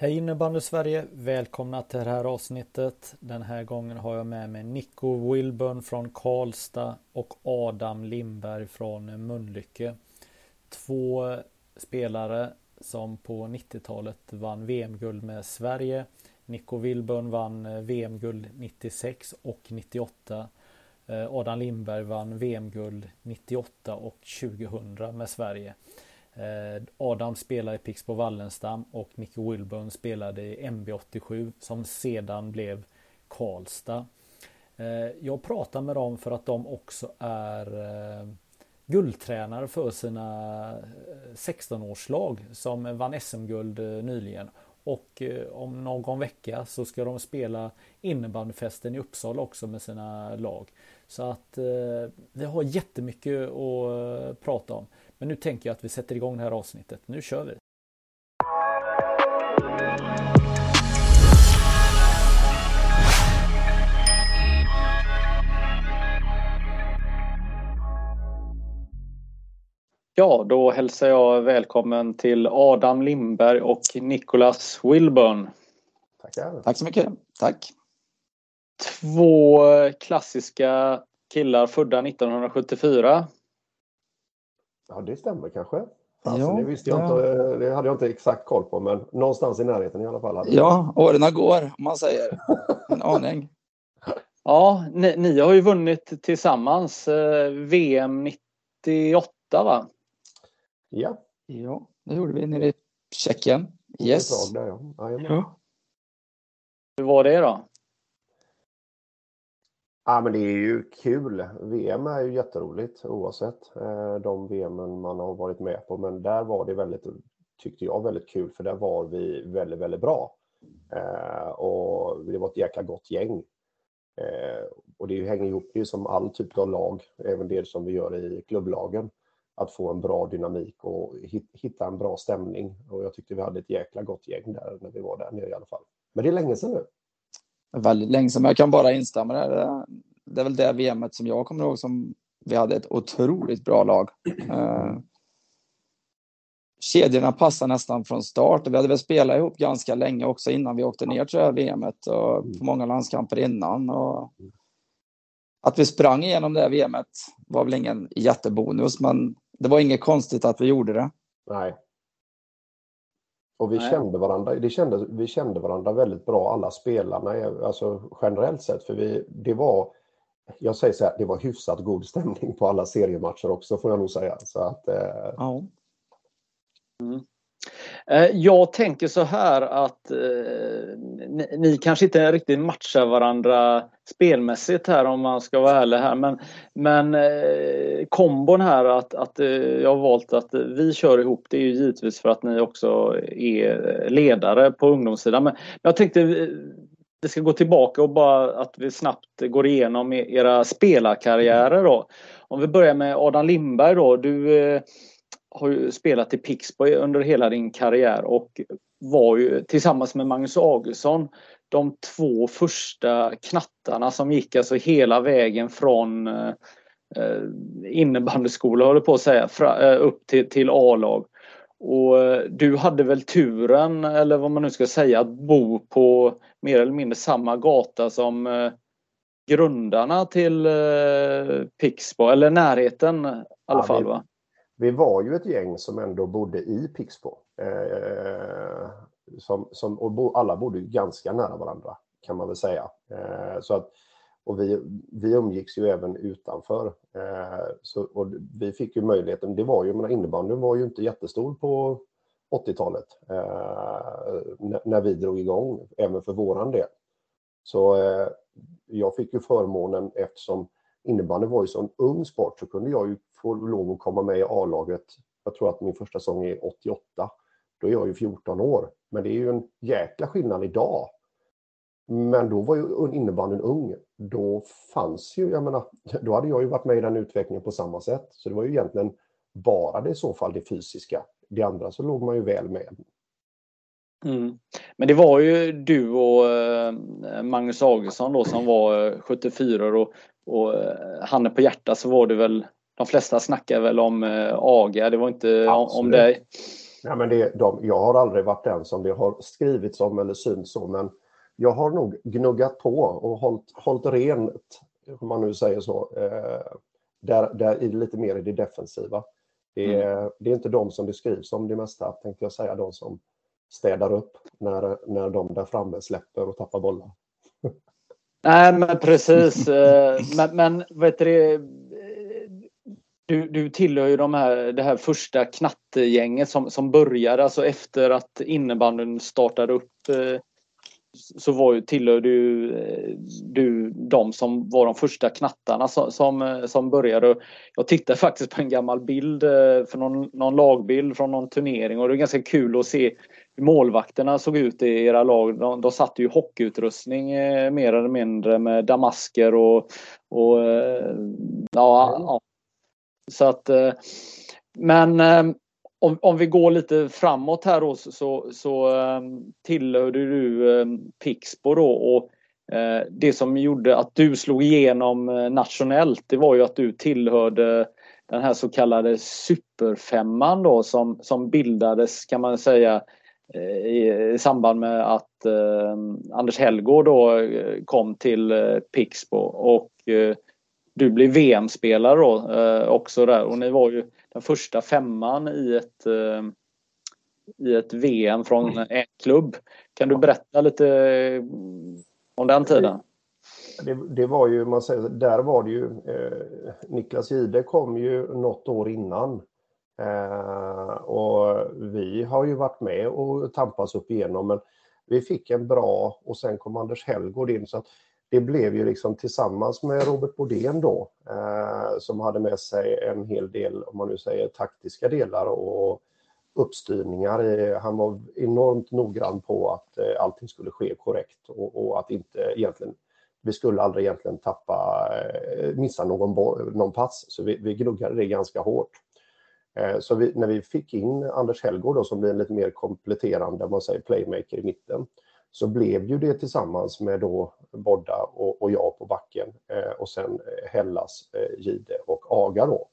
Hej innebandy Sverige! Välkomna till det här avsnittet. Den här gången har jag med mig Nico Wilburn från Karlstad och Adam Lindberg från Mölnlycke. Två spelare som på 90-talet vann VM-guld med Sverige. Nico Wilburn vann eh, VM-guld 96 och 98. Eh, Adam Lindberg vann VM-guld 98 och 2000 med Sverige. Eh, Adam spelade i Pixbo Wallenstam och Micke Wilburn spelade i MB87 som sedan blev Karlstad. Eh, jag pratar med dem för att de också är eh, guldtränare för sina 16-årslag som vann SM-guld nyligen. Och om någon vecka så ska de spela innebandyfesten i Uppsala också med sina lag. Så att vi har jättemycket att prata om. Men nu tänker jag att vi sätter igång det här avsnittet. Nu kör vi! Ja, då hälsar jag välkommen till Adam Lindberg och Nicolas Wilburn. Tackar. Tack så mycket. Tack. Två klassiska killar födda 1974. Ja, det stämmer kanske. Alltså, ja, det visste jag ja. inte, det hade jag inte exakt koll på, men någonstans i närheten i alla fall. Ja, åren går, om man säger. En aning. Ja, ni, ni, har ju vunnit tillsammans eh, VM 98, va? Ja. Ja, det gjorde vi nere i Tjeckien. Yes. Där, ja. Ja. Hur var det då? Ja, men det är ju kul. VM är ju jätteroligt oavsett eh, de VM man har varit med på. Men där var det väldigt, tyckte jag, väldigt kul för där var vi väldigt, väldigt bra. Eh, och det var ett jäkla gott gäng. Eh, och det hänger ihop ju som all typ av lag, även det som vi gör i klubblagen. Att få en bra dynamik och hitta en bra stämning. Och jag tyckte vi hade ett jäkla gott gäng där när vi var där nere i alla fall. Men det är länge sedan nu väldigt länge sedan. Men jag kan bara instämma där. Det är väl det VMet som jag kommer ihåg som vi hade ett otroligt bra lag. Uh, kedjorna passade nästan från start. Vi hade väl spelat ihop ganska länge också innan vi åkte ner till det här VMet och på många landskamper innan. Och att vi sprang igenom det här VMet var väl ingen jättebonus, men det var inget konstigt att vi gjorde det. Nej, och vi Nej. kände varandra, det kände, vi kände varandra väldigt bra alla spelarna, alltså generellt sett. För vi, det var, jag säger så här, det var hyfsat god stämning på alla seriematcher också får jag nog säga. Så att, eh... ja. Mm. Eh, jag tänker så här att eh, ni, ni, kanske inte riktigt matchar varandra spelmässigt här om man ska vara ärlig här men, men eh, kombon här att, att eh, jag har valt att vi kör ihop det är ju givetvis för att ni också är ledare på ungdomssidan. Men, men jag tänkte vi ska gå tillbaka och bara att vi snabbt går igenom e-, era spelarkarriärer då. Om vi börjar med Adam Lindberg då. Du eh, har ju spelat i Pixbo under hela din karriär och var ju tillsammans med Magnus Augustsson de två första knattarna som gick alltså hela vägen från eh, innebandyskola, håller på att säga, fra, eh, upp till, till A-lag. Och eh, du hade väl turen, eller vad man nu ska säga, att bo på mer eller mindre samma gata som eh, grundarna till eh, Pixbo, eller närheten i alla ja, fall va? Vi var ju ett gäng som ändå bodde i Pixbo. Eh, som, som, och bo, alla bodde ju ganska nära varandra kan man väl säga. Eh, så att, och vi, vi umgicks ju även utanför. Eh, så, och vi fick ju möjligheten, det var ju, men innebandyn var ju inte jättestor på 80-talet eh, när, när vi drog igång, även för våran del. Så eh, jag fick ju förmånen eftersom innebandy var ju så en ung sport så kunde jag ju få lov att komma med i A-laget jag tror att min första säsong är 88. Då är jag ju 14 år. Men det är ju en jäkla skillnad idag. Men då var ju innebandyn ung. Då fanns ju, jag menar, då hade jag ju varit med i den utvecklingen på samma sätt. Så det var ju egentligen bara det i så fall det fysiska. Det andra så låg man ju väl med. Mm. Men det var ju du och eh, Magnus Augustsson då som var eh, 74 och, och eh, handen på hjärtat så var det väl de flesta snackar väl om Aga, det var inte Absolut. om dig? Ja, men det, de, jag har aldrig varit den som det har skrivits om eller synts så, men jag har nog gnuggat på och hållit, hållit rent, om man nu säger så, eh, där, där är det lite mer i det defensiva. Det är, mm. det är inte de som det skrivs om det mesta, tänkte jag säga, de som städar upp när, när de där framme släpper och tappar bollar. Nej, men precis. Eh, men, men vet du, du, du tillhör ju de här, det här första knattegänget som, som började alltså efter att innebandyn startade upp eh, så var ju, tillhör du, eh, du de som var de första knattarna som, som, som började. Jag tittade faktiskt på en gammal bild, för någon, någon lagbild från någon turnering och det är ganska kul att se målvakterna såg ut i era lag. De, de satte ju hockeyutrustning eh, mer eller mindre med damasker och, och eh, ja, ja, Så att eh, men eh, om, om vi går lite framåt här då så, så eh, tillhörde du eh, Pixbo då och det som gjorde att du slog igenom nationellt det var ju att du tillhörde den här så kallade superfemman då som, som bildades kan man säga i, samband med att eh, Anders Hellgård då eh, kom till eh, Pixbo och eh, du blev VM-spelare då eh, också där och ni var ju den första femman i ett eh, i ett VM från en klubb. Kan du berätta lite om den tiden? Det, det, var ju, man säger, där var det ju, eh, Niklas Gide kom ju något år innan Eh, Eh, och vi har ju varit med och tampats upp igenom men vi fick en bra och sen kom Anders Hellgård in så att det blev ju liksom tillsammans med Robert Bodén då eh, som hade med sig en hel del, om man nu säger taktiska delar och uppstyrningar. Eh, han var enormt noggrann på att eh, allting skulle ske korrekt och, och, att inte egentligen vi skulle aldrig egentligen tappa, eh, missa någon, någon pass, så vi, vi gnuggade det ganska hårt. Eh, så vi, när vi fick in Anders Hellgård då, som blir en lite mer kompletterande, man säger playmaker i mitten, så blev ju det tillsammans med då Bodda och, och jag på backen eh, och sen eh, Hellas, eh, Gide och Aga då.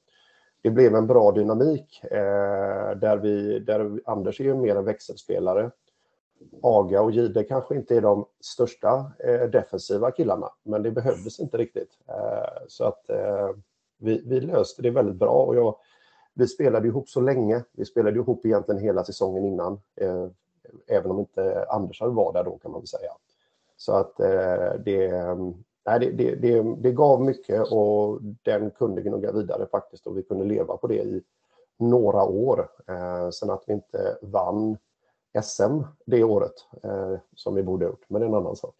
Det blev en bra dynamik eh, där, vi, där Anders är ju mer en växelspelare. Aga och Gide kanske inte är de största eh, defensiva killarna, men det behövdes inte riktigt. Eh, så att vi, vi löste det väldigt bra och jag vi spelade ihop så länge. Vi spelade ihop egentligen hela säsongen innan. Eh, även om inte Anders var där då kan man väl säga. Så att eh, det, nej, det, det, det, det, gav mycket och den kunde gnugga vidare faktiskt och vi kunde leva på det i några år. Eh, sen att vi inte vann SM det året eh, som vi borde gjort, men det är en annan sak.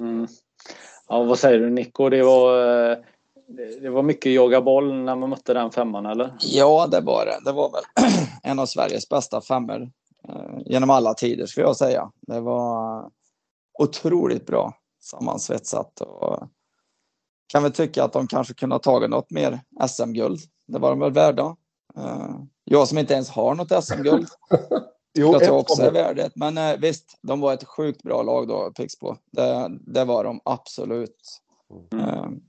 Mm. Ja, vad säger du Nico? Det var eh, det var mycket jaga boll när man mötte den femman, eller? Ja, det var det. Det var väl en av Sveriges bästa femmor eh, genom alla tider, skulle jag säga. Det var otroligt bra sammansvetsat och kan väl tycka att de kanske kunde ha tagit något mer SM-guld. Det var de väl värda. Eh, jag som inte ens har något SM-guld. jo, jag tror också är värdet. Men eh, visst, de var ett sjukt bra lag då, Pixbo. Det, det var de absolut. Mm.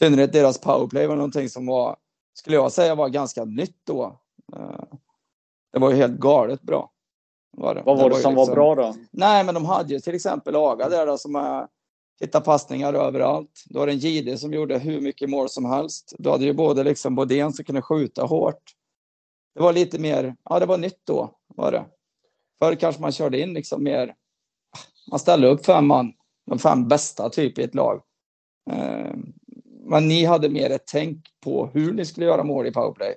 Eh, synnerhet deras powerplay var någonting som var, skulle jag säga, var ganska nytt då. Eh, det var ju helt galet bra. Var det. Vad var det, det var som liksom... var bra då? Nej, men de hade ju till exempel Aga där då, som uh, hittade passningar överallt. Du har en Gide som gjorde hur mycket mål som helst. Du hade ju både liksom Bodén som kunde skjuta hårt. Det var lite mer, ja det var nytt då var det. Förr kanske man körde in liksom mer, man ställde upp fem man, de fem bästa typ i ett lag. Men ni hade mer ett tänk på hur ni skulle göra mål i powerplay.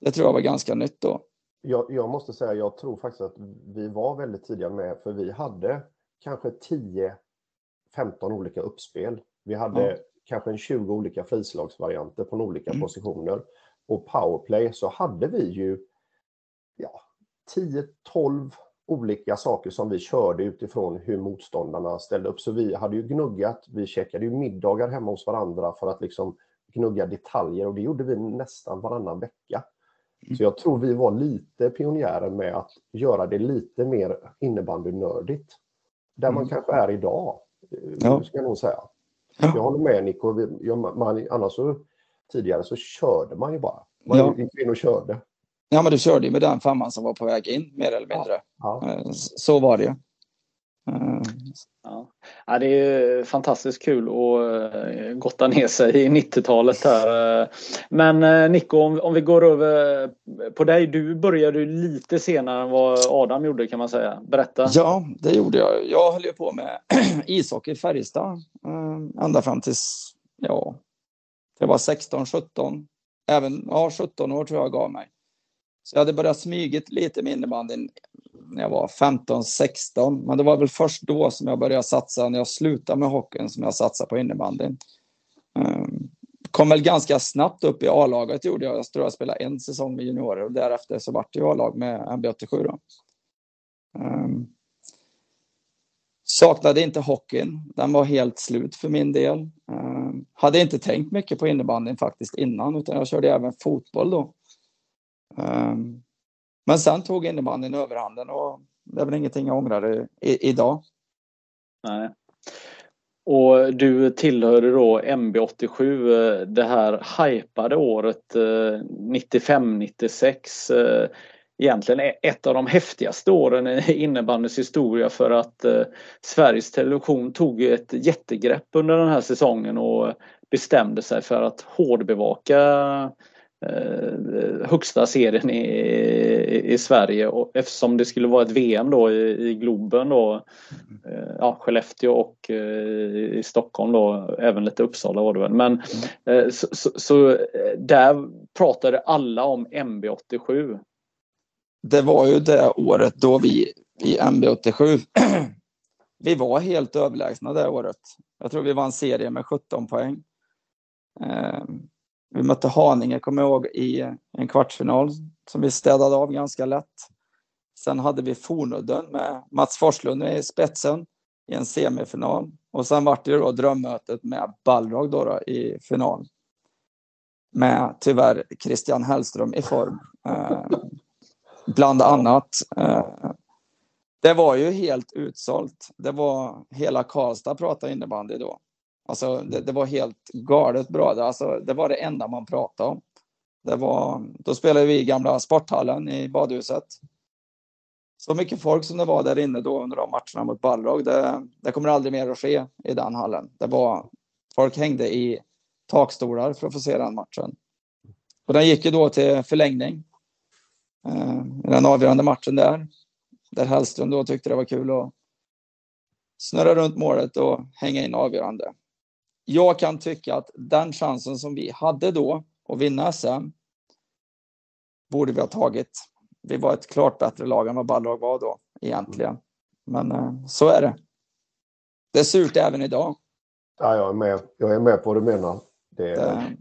Det tror jag var ganska nytt då. Jag, jag måste säga, jag tror faktiskt att vi var väldigt tidiga med, för vi hade kanske 10-15 olika uppspel. Vi hade mm. kanske en 20 olika frislagsvarianter på olika mm. positioner. Och powerplay så hade vi ju ja, 10-12 olika saker som vi körde utifrån hur motståndarna ställde upp. Så vi hade ju gnuggat, vi checkade ju middagar hemma hos varandra för att liksom gnugga detaljer och det gjorde vi nästan varannan vecka. Så jag tror vi var lite pionjärer med att göra det lite mer innebandynördigt. Där man kanske är idag, Ja. ska jag nog säga. Ja. Jag håller med Nico, Vi- ja, man, annars så tidigare så körde man ju bara. Man Ja. gick in och körde. Ja, men du körde ju med den femman som var på väg in, mer eller mindre. Ja. Eh, Så var det ju. Eh, Ja. Ja, det är fantastiskt kul att eh, gotta ner sig i 90-talet här. Men Nico, om, vi går över på dig. Du började lite senare än vad Adam gjorde kan man säga. Berätta. Ja, det gjorde jag. Jag höll ju på med ishockey i Färjestad ända fram tills, ja, det var 16, 17. Även, ja, 17 år tror jag gav mig. Så jag hade börjat smygit lite med innebandyn när jag var 15, 16. Men det var väl först då som jag började satsa, när jag slutade med hockeyn, som jag satsade på innebandyn. Ehm, kom väl ganska snabbt upp i A-laget gjorde jag. Jag tror jag spelade en säsong med juniorer och därefter så vart det A-lag med MB87 då. Ehm, saknade inte hockeyn. Den var helt slut för min del. Ehm, hade inte tänkt mycket på innebandyn faktiskt innan, utan jag körde även fotboll då. Ehm, men sen tog innebandyn överhanden och det är väl ingenting jag ångrar i, idag. Nej. Och du tillhörde då MB87, eh, det här hypade året eh, 95-96. Eh, egentligen e-, ett av de häftigaste åren i innebandyns historia för att Sveriges Television tog ett jättegrepp under den här säsongen och bestämde sig för att hårdbevaka Eh, högsta serien i, i, i Sverige och eftersom det skulle vara ett VM då i, i Globen då eh, ja, Skellefteå och eh, i Stockholm då, även lite Uppsala var det väl. Men eh, så, så, så eh, där pratade alla om MB87. Det var ju det året då vi i MB87 vi var helt överlägsna det året. Jag tror vi vann serien med 17 poäng. Eh, vi mötte Haninge, kommer jag ihåg, i en kvartsfinal som vi städade av ganska lätt. Sen hade vi Fornudden med Mats Forslund i spetsen i en semifinal. Och sen vart det då drömmötet med Balrog då, då i final. Med tyvärr Christian Hellström i form. Eh, bland annat. Eh, det var ju helt utsålt. Det var hela Karlstad pratade innebandy då. Alltså det, det var helt galet bra. Det, alltså, det var det enda man pratade om. Det var, då spelade vi i gamla sporthallen i badhuset. Så mycket folk som det var där inne då under de matcherna mot Balrog, det, det kommer aldrig mer att ske i den hallen. Det var, folk hängde i takstolar för att få se den matchen. Och den gick ju då till förlängning. Eh, den avgörande matchen där. Där Hellström då tyckte det var kul att snurra runt målet och hänga in avgörande. Jag kan tycka att den chansen som vi hade då att vinna SM borde vi ha tagit. Vi var ett klart bättre lag än vad Balrog var då egentligen. Men eh, så är det. Det är surt även idag. Ja, jag är med, jag är med på vad du menar. Det, Det,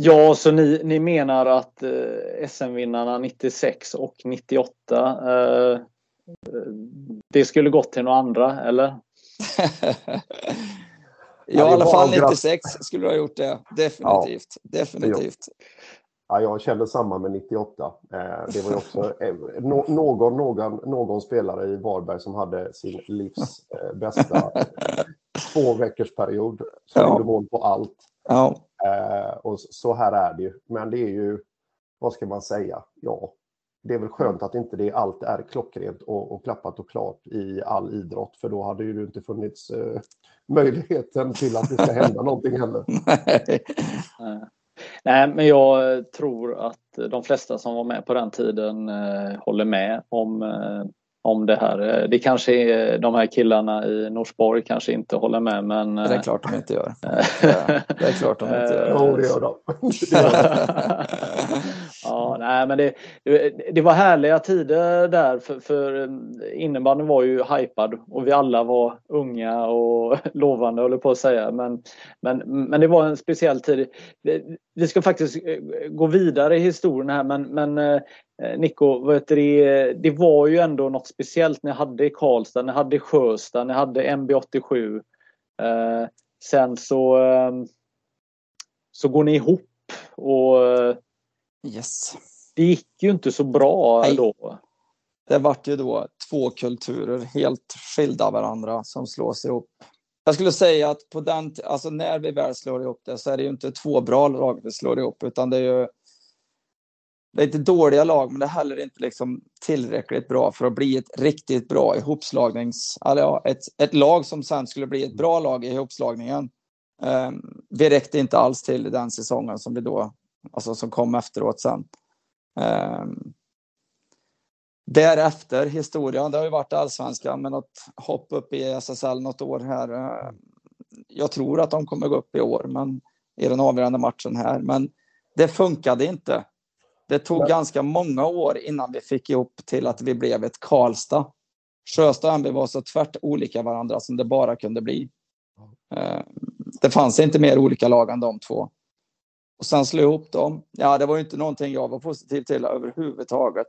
Ja, så ni, ni menar att eh, SM-vinnarna 96 och 98 eh, det skulle gått till några andra, eller? ja, i alla fall att grat- 96 skulle du ha gjort det. Definitivt. Definitivt. Ja, jag kände samma med 98. Eh, det var också eh, nå- någon, någon, någon spelare i Varberg som hade sin livs eh, bästa två veckors period. Som Ja. gjorde mål på allt. Ja. Och så här är det ju. Men det är ju, vad ska man säga? Ja, det är väl skönt att inte det allt är klockrent och, och klappat och klart i all idrott. För då hade ju det inte funnits eh, möjligheten till att det ska hända någonting heller. Nej, men jag tror att de flesta som var med på den tiden eh, håller med om, eh, om det här. Eh, Det kanske är de här killarna i Norsborg kanske inte håller med, men... Det är eh, klart de inte gör. Det, det är klart de inte gör. Jo, det gör de. Det gör de. ja, nej men det, det var härliga tider där för, för eh, innebandyn var ju hypad och vi alla var unga och lovande håller på att säga. Men, men, men det var en speciell tid. Vi ska faktiskt eh, gå vidare i historien här men, men eh, Nico, vet du, det var ju ändå något speciellt ni hade i Karlstad, ni hade i Sjöstad, ni hade MB87. Eh, sen så, så går ni ihop och Yes. Det gick ju inte så bra Nej. då. Det vart ju då två kulturer helt skilda varandra som slås ihop. Jag skulle säga att på den, alltså när vi väl slår ihop det så är det ju inte två bra lag vi slår ihop utan det är ju det är inte dåliga lag, men det är heller inte liksom tillräckligt bra för att bli ett riktigt bra ihopslagnings... Eller ja, ett, ett lag som sen skulle bli ett bra lag i ihopslagningen. Um, vi räckte inte alls till den säsongen som vi då alltså som kom efteråt sen. Um, därefter, historia, det har ju varit allsvenskan med något hopp upp i SSL något år här. Uh, jag tror att de kommer gå upp i år, men i den avgörande matchen här. Men det funkade inte. Det tog Nej. ganska många år innan vi fick ihop till att vi blev ett Karlstad. Sjöstad och MB var så tvärt olika varandra som det bara kunde bli. Uh, det fanns inte mer olika lag än de två. Och sen slå ihop dem. Ja, det var ju inte någonting jag var positiv till överhuvudtaget.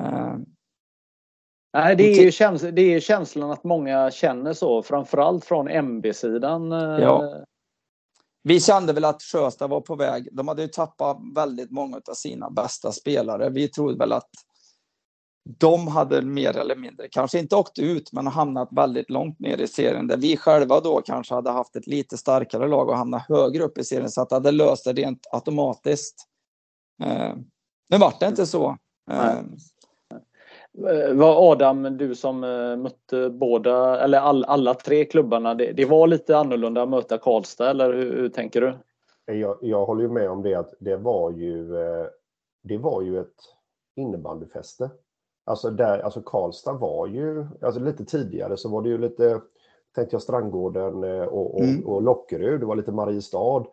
Uh, Nej, det är, ju käns det är känslan att många känner så, framförallt från MB-sidan. Eh, ja. Vi kände väl att Sjöstad var på väg. De hade ju tappat väldigt många av sina bästa spelare. Vi trodde väl att de hade mer eller mindre, kanske inte åkt ut, men hamnat väldigt långt ner i serien. Där vi själva då kanske hade haft ett lite starkare lag och hamnat högre upp i serien så att det hade löst det rent automatiskt. Eh, men vart det inte så. Eh, var Adam, du som eh, mötte båda, eller all, alla tre klubbarna, det, det, var lite annorlunda att möta Karlstad, eller hur, hur tänker du? Jag, jag håller ju med om det att det var ju, eh, det var ju ett innebandyfäste. Alltså, där, alltså Karlstad var ju, alltså lite tidigare så var det ju lite, tänkte jag Strandgården eh, och, och, mm. och Lockerud, det var lite Mariestad.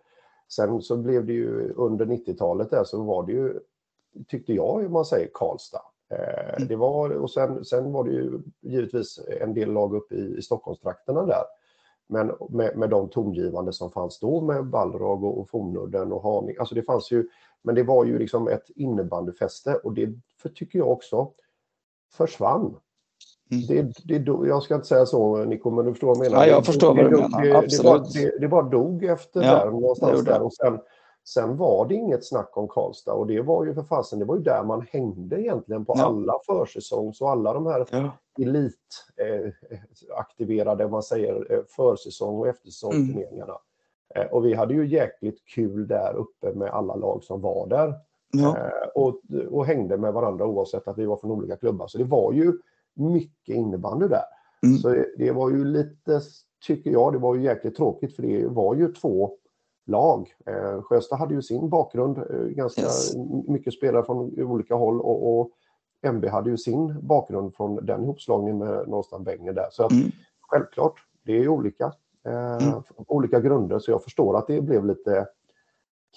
Sen så blev det ju under 90-talet där så var det ju, tyckte jag, hur man säger, Karlstad. Eh, mm. Det var, och sen, sen var det ju givetvis en del lag uppe i, i Stockholmstrakterna där. Men med, med de tongivande som fanns då med Balrog och, och Fornudden och Haninge, alltså det fanns ju, men det var ju liksom ett innebandyfäste och det för, tycker jag också försvann. Mm. Det, det, jag ska inte säga så Nico, men du förstår vad jag menar. Ja, jag förstår det, vad du menar. Det, Absolut. Det, bara, det, det bara dog efter ja, där, någonstans där. Och sen, sen var det inget snack om Karlstad och det var ju för fasen, det var ju där man hängde egentligen på ja. alla försäsongs och alla de här ja. elitaktiverade, eh, man säger, eh, försäsong och eftersäsongsturneringarna. Mm. Eh, och vi hade ju jäkligt kul där uppe med alla lag som var där. Ja. Eh, och, och hängde med varandra oavsett att vi var från olika klubbar. Så det var ju mycket innebandy där. Mm. Så det, det, var ju lite, tycker jag, det var ju jäkligt tråkigt för det var ju två lag. Eh, Sjöstad hade ju sin bakgrund, eh, ganska yes. mycket spelare från olika håll och, och MB hade ju sin bakgrund från den ihopslagningen med någonstans Bengen där. Så att, mm. självklart, det är olika. Eh, mm. Olika grunder, så jag förstår att det blev lite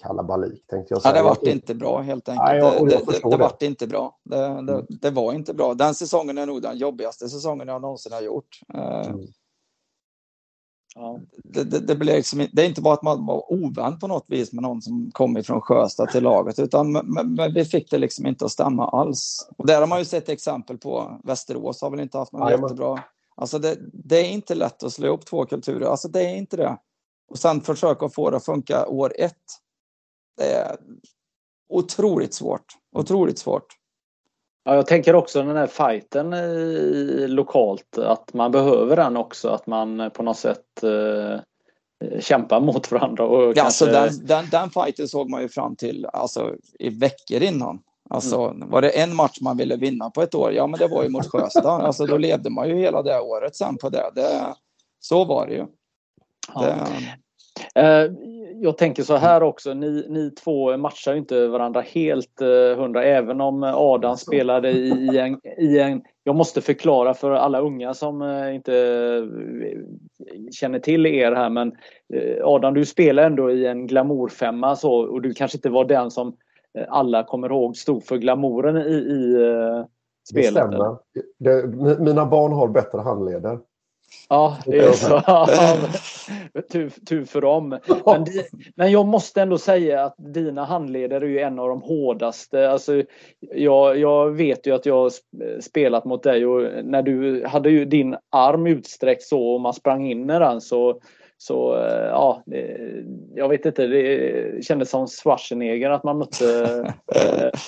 kalabalik tänkte jag säga. Ja, det vart inte bra helt enkelt. Nej, jag, det, det, det, det vart inte bra. Det, mm. det, var inte bra. Den säsongen är nog den jobbigaste säsongen jag någonsin har gjort. Eh, mm. Ja. Det, det, det, blir liksom, det är inte bara att man var ovän på något vis med någon som kom ifrån Sjöstad till laget, utan men, men vi fick det liksom inte att stämma alls. Och där har man ju sett exempel på. Västerås har väl inte haft något jättebra. Alltså det, det, är inte lätt att slå ihop två kulturer. Alltså det är inte det. Och sen försöka få det att funka år ett. Det är otroligt svårt. Otroligt svårt. Ja, jag tänker också den här fighten i, lokalt, att man behöver den också. Att man på något sätt eh, kämpar mot varandra. Och ja, kanske... så den, den, den fighten såg man ju fram till alltså, i veckor innan. Alltså, mm. Var det en match man ville vinna på ett år, ja men det var ju mot Sjöstad. alltså, då levde man ju hela det året sen på det. det så var det ju. Ja. Det... Eh, jag tänker så här också, ni, ni två matchar inte varandra helt eh, hundra även om Adam spelade i en, i en... Jag måste förklara för alla unga som eh, inte känner till er här men Adam du spelar ändå i en glamourfemma så och du kanske inte var den som alla kommer ihåg stod för glamouren i, i spelet. Det stämmer. Det, mina barn har bättre handleder. Ja, det är så. tur, tur för dem. Men, men, jag måste ändå säga att dina handleder är ju en av de hårdaste. Alltså, jag, jag vet ju att jag har spelat mot dig och när du hade ju din arm utsträckt så och man sprang in i den så så eh, ja, jag vet inte, det kändes som Schwarzenegger att man mötte... Eh,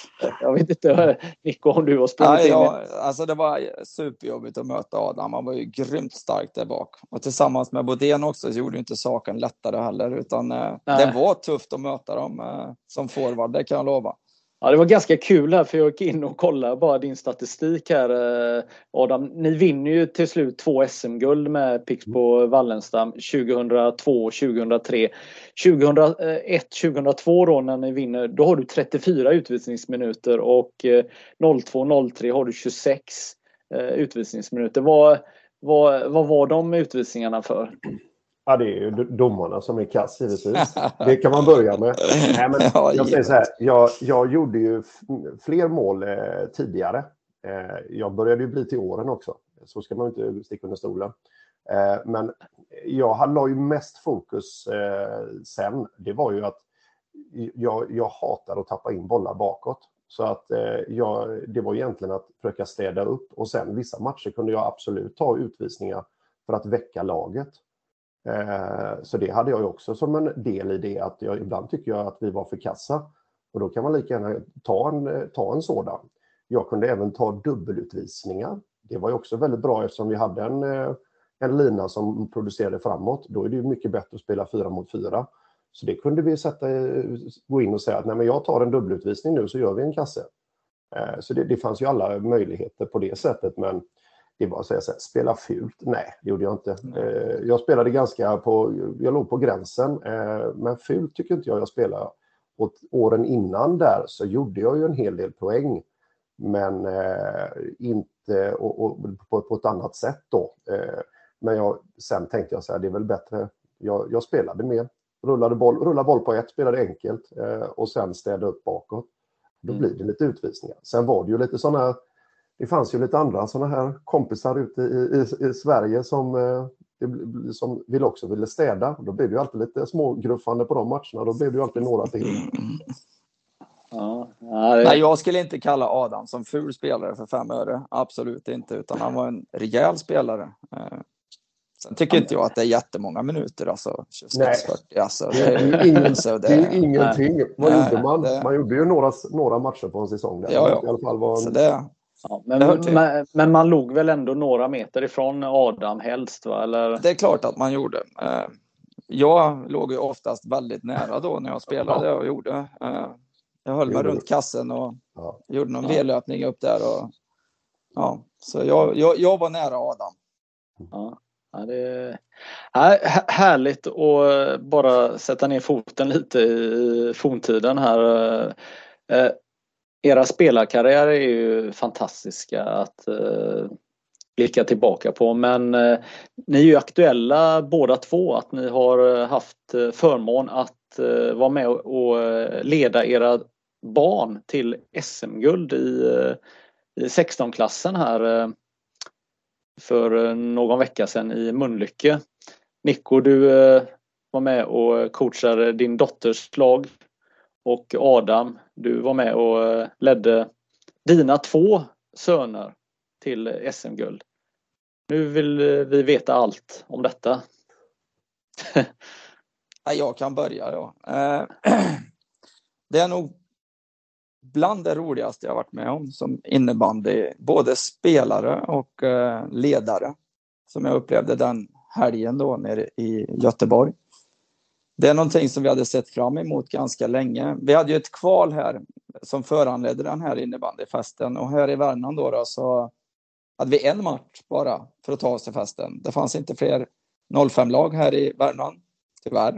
jag vet inte, Nico, om du har sprungit Nej, in ja, alltså Det var superjobbigt att möta Adam. Han var ju grymt stark där bak. Och tillsammans med Bodén också så gjorde inte saken lättare heller. Utan eh, det var tufft att möta dem som forward, det kan jag lova. Ja, det var ganska kul här för jag gick in och kollade bara din statistik här eh, Adam. Ni vinner ju till slut två SM-guld med Pixbo Wallenstam 2002 och 2003. 2001, 2002 då när ni vinner, då har du 34 utvisningsminuter och eh, 02-03 har du 26 eh, utvisningsminuter. Vad, vad, vad var de utvisningarna för? Ja, det är ju domarna som är kass givetvis. Det kan man börja med. Nej, men jag säger så här, jag, jag gjorde ju fler mål eh, tidigare. Eh, jag började ju bli till åren också. Så ska man inte sticka under stolen. Eh, men jag la ju mest fokus eh, sen. Det var ju att jag, jag hatar att tappa in bollar bakåt. Så att eh, jag, det var egentligen att försöka städa upp. Och sen vissa matcher kunde jag absolut ta utvisningar för att väcka laget. Eh, så det hade jag också som en del i det att jag ibland tycker jag att vi var för kassa. Och då kan man lika gärna ta en, ta en sådan. Jag kunde även ta dubbelutvisningar. Det var ju också väldigt bra eftersom vi hade en, eh, en lina som producerade framåt. Då är det ju mycket bättre att spela fyra mot fyra. Så det kunde vi sätta, gå in och säga att Nej, men jag tar en dubbelutvisning nu så gör vi en kasse. Eh, så det, det fanns ju alla möjligheter på det sättet men det var att säga så här, spela fult? Nej, det gjorde jag inte. Mm. Jag spelade ganska på, jag låg på gränsen, eh, men fult tycker inte jag jag spelade. Och åren innan där så gjorde jag ju en hel del poäng, men eh, inte och, och på, på, ett annat sätt då. Men jag, sen tänkte jag så här, det är väl bättre, jag, jag spelade mer, rullade boll, rullade boll på ett, spelade enkelt och sen städade upp bakåt. Då mm. blir det lite utvisningar. Sen var det ju lite sådana det fanns ju lite andra sådana här kompisar ute i, i, i Sverige som, eh, som vill också ville städa. Då blev det ju alltid lite smågruffande på de matcherna. Då blev det ju alltid några till. Ja, nej, jag skulle inte kalla Adam som ful spelare för fem öre. Absolut inte, utan han var en rejäl spelare. Eh, sen tycker inte jag att det är jättemånga minuter, alltså 26-40. Alltså, det, är ingen, det, det är ingenting. Vad gjorde man? Det... Man gjorde ju några, några matcher på en säsong. Där. Ja, ja. I alla fall var en... det, Ja, men, men, men, man låg väl ändå några meter ifrån Adam helst? Va? Eller? Det är klart att man gjorde. Eh, jag låg ju oftast väldigt nära då när jag spelade och gjorde. Eh, jag höll mig runt kassen och ja. gjorde någon. V-löpning upp där. Och, ja, så jag, jag, jag var nära Adam. Ja. Ja, det är härligt att bara sätta ner foten lite i forntiden här. Era spelarkarriärer är ju fantastiska att eh, blicka tillbaka på men eh, ni är ju aktuella båda två att ni har eh, haft eh, förmån att eh, vara med och, och, eh, leda era barn till SM-guld i, i 16-klassen här för någon vecka sedan i Mölnlycke. Nico, du var med och coachade din dotters lag och Adam, du var med och eh, ledde dina två söner till SM-guld. Nu vill eh, vi veta allt om detta. Jag kan börja då. Eh, det är nog bland det roligaste jag varit med om som innebandy, både spelare och ledare, som jag upplevde den helgen då nere i Göteborg. Det är någonting som vi hade sett fram emot ganska länge. Vi hade ju ett kval här som föranledde den här innebandyfesten och här i Värmland då, då så hade vi en match bara för att ta oss till festen. Det fanns inte fler 05-lag här i Värmland, tyvärr.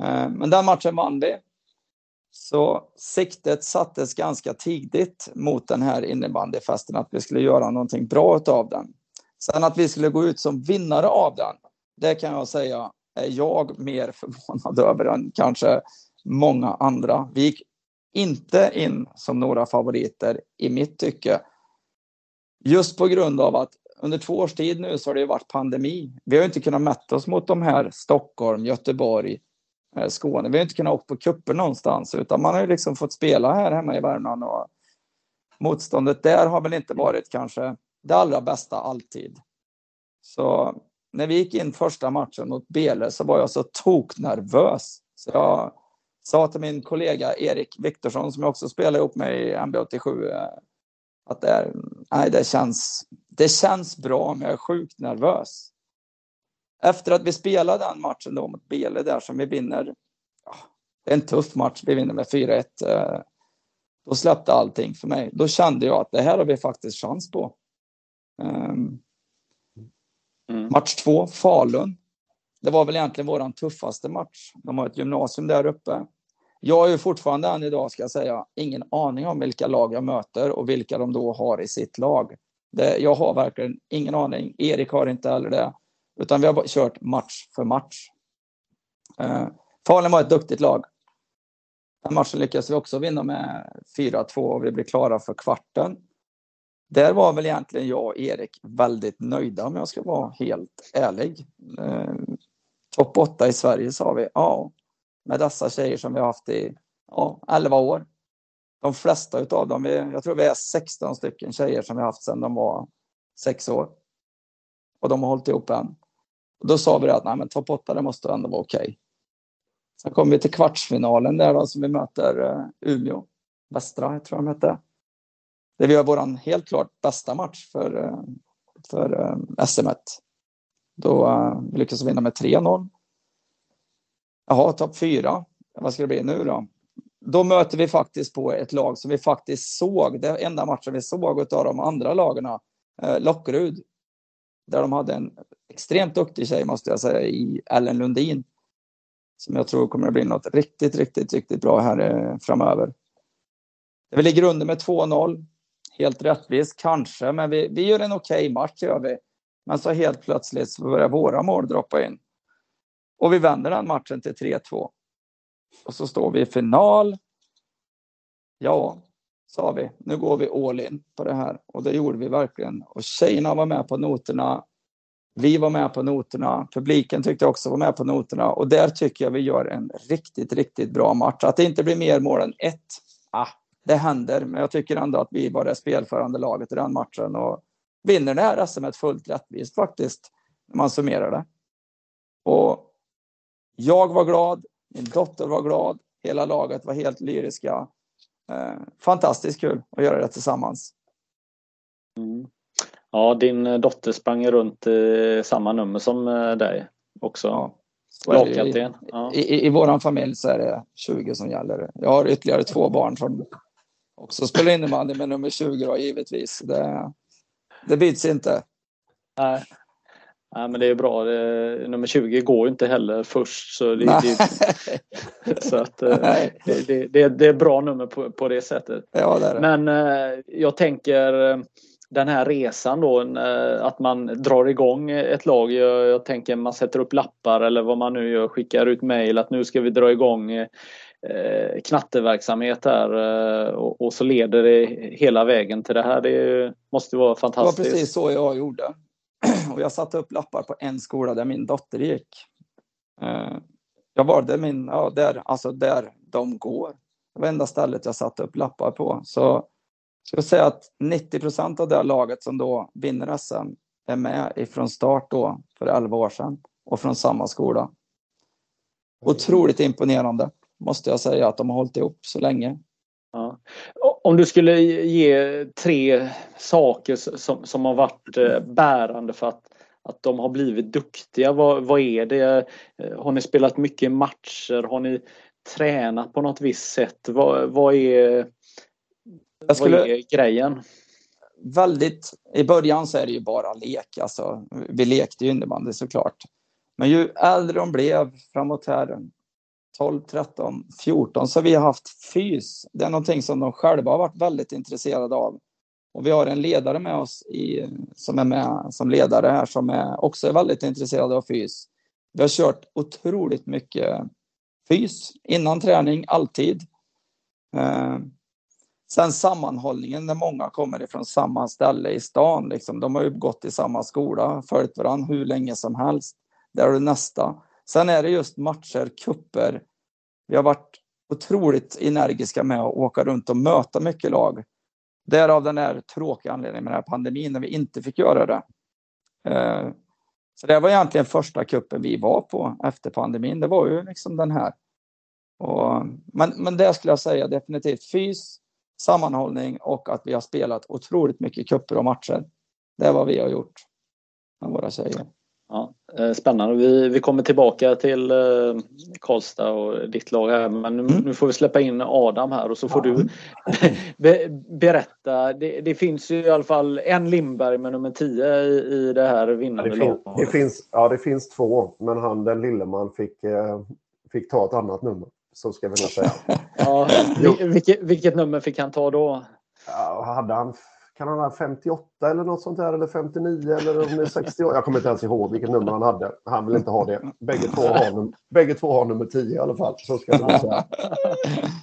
Eh, men den matchen vann vi. Så siktet sattes ganska tidigt mot den här innebandyfesten, att vi skulle göra någonting bra av den. Sen att vi skulle gå ut som vinnare av den, det kan jag säga är jag mer förvånad över än kanske många andra. Vi gick inte in som några favoriter i mitt tycke. Just på grund av att under två års tid nu så har det varit pandemi. Vi har inte kunnat mätta oss mot de här Stockholm, Göteborg, eh, Skåne. Vi har inte kunnat åka på kupper någonstans utan man har ju liksom fått spela här hemma i Värmland och motståndet där har väl inte varit kanske det allra bästa alltid. Så när vi gick in första matchen mot Bele så var jag så toknervös. Så jag sa till min kollega Erik Viktorsson som jag också spelar ihop med i MB87 eh, att det, är, nej, det, känns, det känns bra men jag är sjukt nervös. Efter att vi spelade den matchen då mot Bele där som vi vinner, ja, det är en tuff match, vi vinner med 4-1. Eh, då släppte allting för mig. Då kände jag att det här har vi faktiskt chans på. Um, mm. Match två, Falun. Det var väl egentligen våran tuffaste match. De har ett gymnasium där uppe. Jag har ju fortfarande än idag, ska jag säga, ingen aning om vilka lag jag möter och vilka de då har i sitt lag. Det, jag har verkligen ingen aning. Erik har inte heller det. Utan vi har kört match för match. Eh, Falun var ett duktigt lag. Den matchen lyckades vi också vinna med 4-2 och vi blev klara för kvarten. Där var väl egentligen jag och Erik väldigt nöjda om jag ska vara helt ärlig. Eh, Topp 8 i Sverige sa vi, ja. Med dessa tjejer som vi har haft i ja, 11 år. De flesta utav dem, jag tror vi är 16 stycken tjejer som vi har haft sedan de var 6 år. Och de har hållit ihop än. Och då sa vi att nej, men topp 8 det måste ändå vara okej. Okay. Sen kom vi till kvartsfinalen där då, som vi möter eh, Umeå. Västra, tror jag de hette. Där vi har vår helt klart bästa match för, eh, för eh, SM1. Då uh, vi vinna med 3-0. Jaha, topp fyra. Vad ska det bli nu då? Då möter vi faktiskt på ett lag som vi faktiskt såg, det enda matchen vi såg av de andra lagarna, Lockerud. Där de hade en extremt duktig tjej måste jag säga i Ellen Lundin som jag tror kommer att bli något riktigt, riktigt, riktigt bra här framöver. Vi ligger under med 2-0. Helt rättvist kanske, men vi, vi gör en okej okay match gör vi. Men så helt plötsligt så börjar våra mål droppa in. Och vi vänder den matchen till 3-2. Och så står vi i final. Ja, sa vi, nu går vi all in på det här. Och det gjorde vi verkligen. Och tjejerna var med på noterna. Vi var med på noterna, publiken tyckte också var med på noterna och där tycker jag vi gör en riktigt, riktigt bra match. Att det inte blir mer mål än ett, ah, det händer, men jag tycker ändå att vi var det spelförande laget i den matchen och vinner det här SM fullt rättvist faktiskt, när man summerar det. Och jag var glad, min dotter var glad, hela laget var helt lyriska. Eh, fantastiskt kul att göra det tillsammans. Mm. Ja, din eh, dotter sprang runt i samma nummer som eh, dig också. Ja. Lagkapten. Ja. I, i, I våran familj så är det 20 som gäller. Jag har ytterligare två barn som också spelar innebandy med nummer 20 då, givetvis. Det, det byts inte. Nej. Nej, men det är bra. Det, nummer 20 går inte heller först. Så det, det så att, eh, det, det, det, är bra nummer på, på det sättet. Ja, det. Men jag tänker den här resan då, eh, att man drar igång ett lag. Jag, jag, tänker man sätter upp lappar eller vad man nu gör, skickar ut mejl att nu ska vi dra igång eh, knatteverksamhet här eh, och, och, så leder det hela vägen till det här. Det måste vara fantastiskt. Det var precis så jag gjorde. Och jag satte upp lappar på en skola där min dotter gick. Eh, jag valde min, ja, där, alltså där de går. Det var enda stället jag satte upp lappar på. Så skulle säga att 90 procent av det laget som då vinner SM är med ifrån start då för 11 år sedan och från samma skola. Otroligt imponerande måste jag säga att de har hållit ihop så länge. Ja. Om du skulle ge tre saker som, som har varit eh, bärande för att, att de har blivit duktiga, vad, vad är det? Eh, har ni spelat mycket matcher? Har ni tränat på något visst sätt? Vad, vad är jag skulle... Vad är grejen? Väldigt, i början så är det ju bara lek. Alltså, vi lekte ju innebandy såklart. Men ju äldre de blev framåt här, 12, 13, 14, så vi har haft fys. Det är någonting som de själva har varit väldigt intresserade av. Och vi har en ledare med oss i, som är med som ledare här som är också är väldigt intresserad av fys. Vi har kört otroligt mycket fys innan träning, alltid. Eh, sen sammanhållningen när många kommer ifrån samma ställe i stan. Liksom. De har ju gått i samma skola, följt varandra hur länge som helst. Där är det nästa. Sen är det just matcher, kupper. Vi har varit otroligt energiska med att åka runt och möta mycket lag. Därav den här tråkiga anledningen med den här pandemin när vi inte fick göra det. Eh, så det var egentligen första kuppen vi var på efter pandemin. Det var ju liksom den här. Och, men, men det skulle jag säga definitivt fys, sammanhållning och att vi har spelat otroligt mycket kupper och matcher. Det är vad vi har gjort med våra tjejer. Ja, eh, spännande. Vi, vi kommer tillbaka till eh, Karlstad och ditt lag här men nu, mm. nu får vi släppa in Adam här och så får ja. du be, berätta. Det, det, finns ju i alla fall en Lindberg med nummer 10 i, i det här vinnande ja, det, fin, det finns, Ja, det finns två men han den lille man fick, eh, fick ta ett annat nummer. Så ska vi nog säga. ja, vilket, vilket nummer fick han ta då? Ja, hade han kan han ha 58 eller något sånt där eller 59 eller om det är 60 Jag kommer inte ens ihåg vilket nummer han hade. Han vill inte ha det. Bägge två har, bägge två har nummer 10 i alla fall. Så ska jag säga.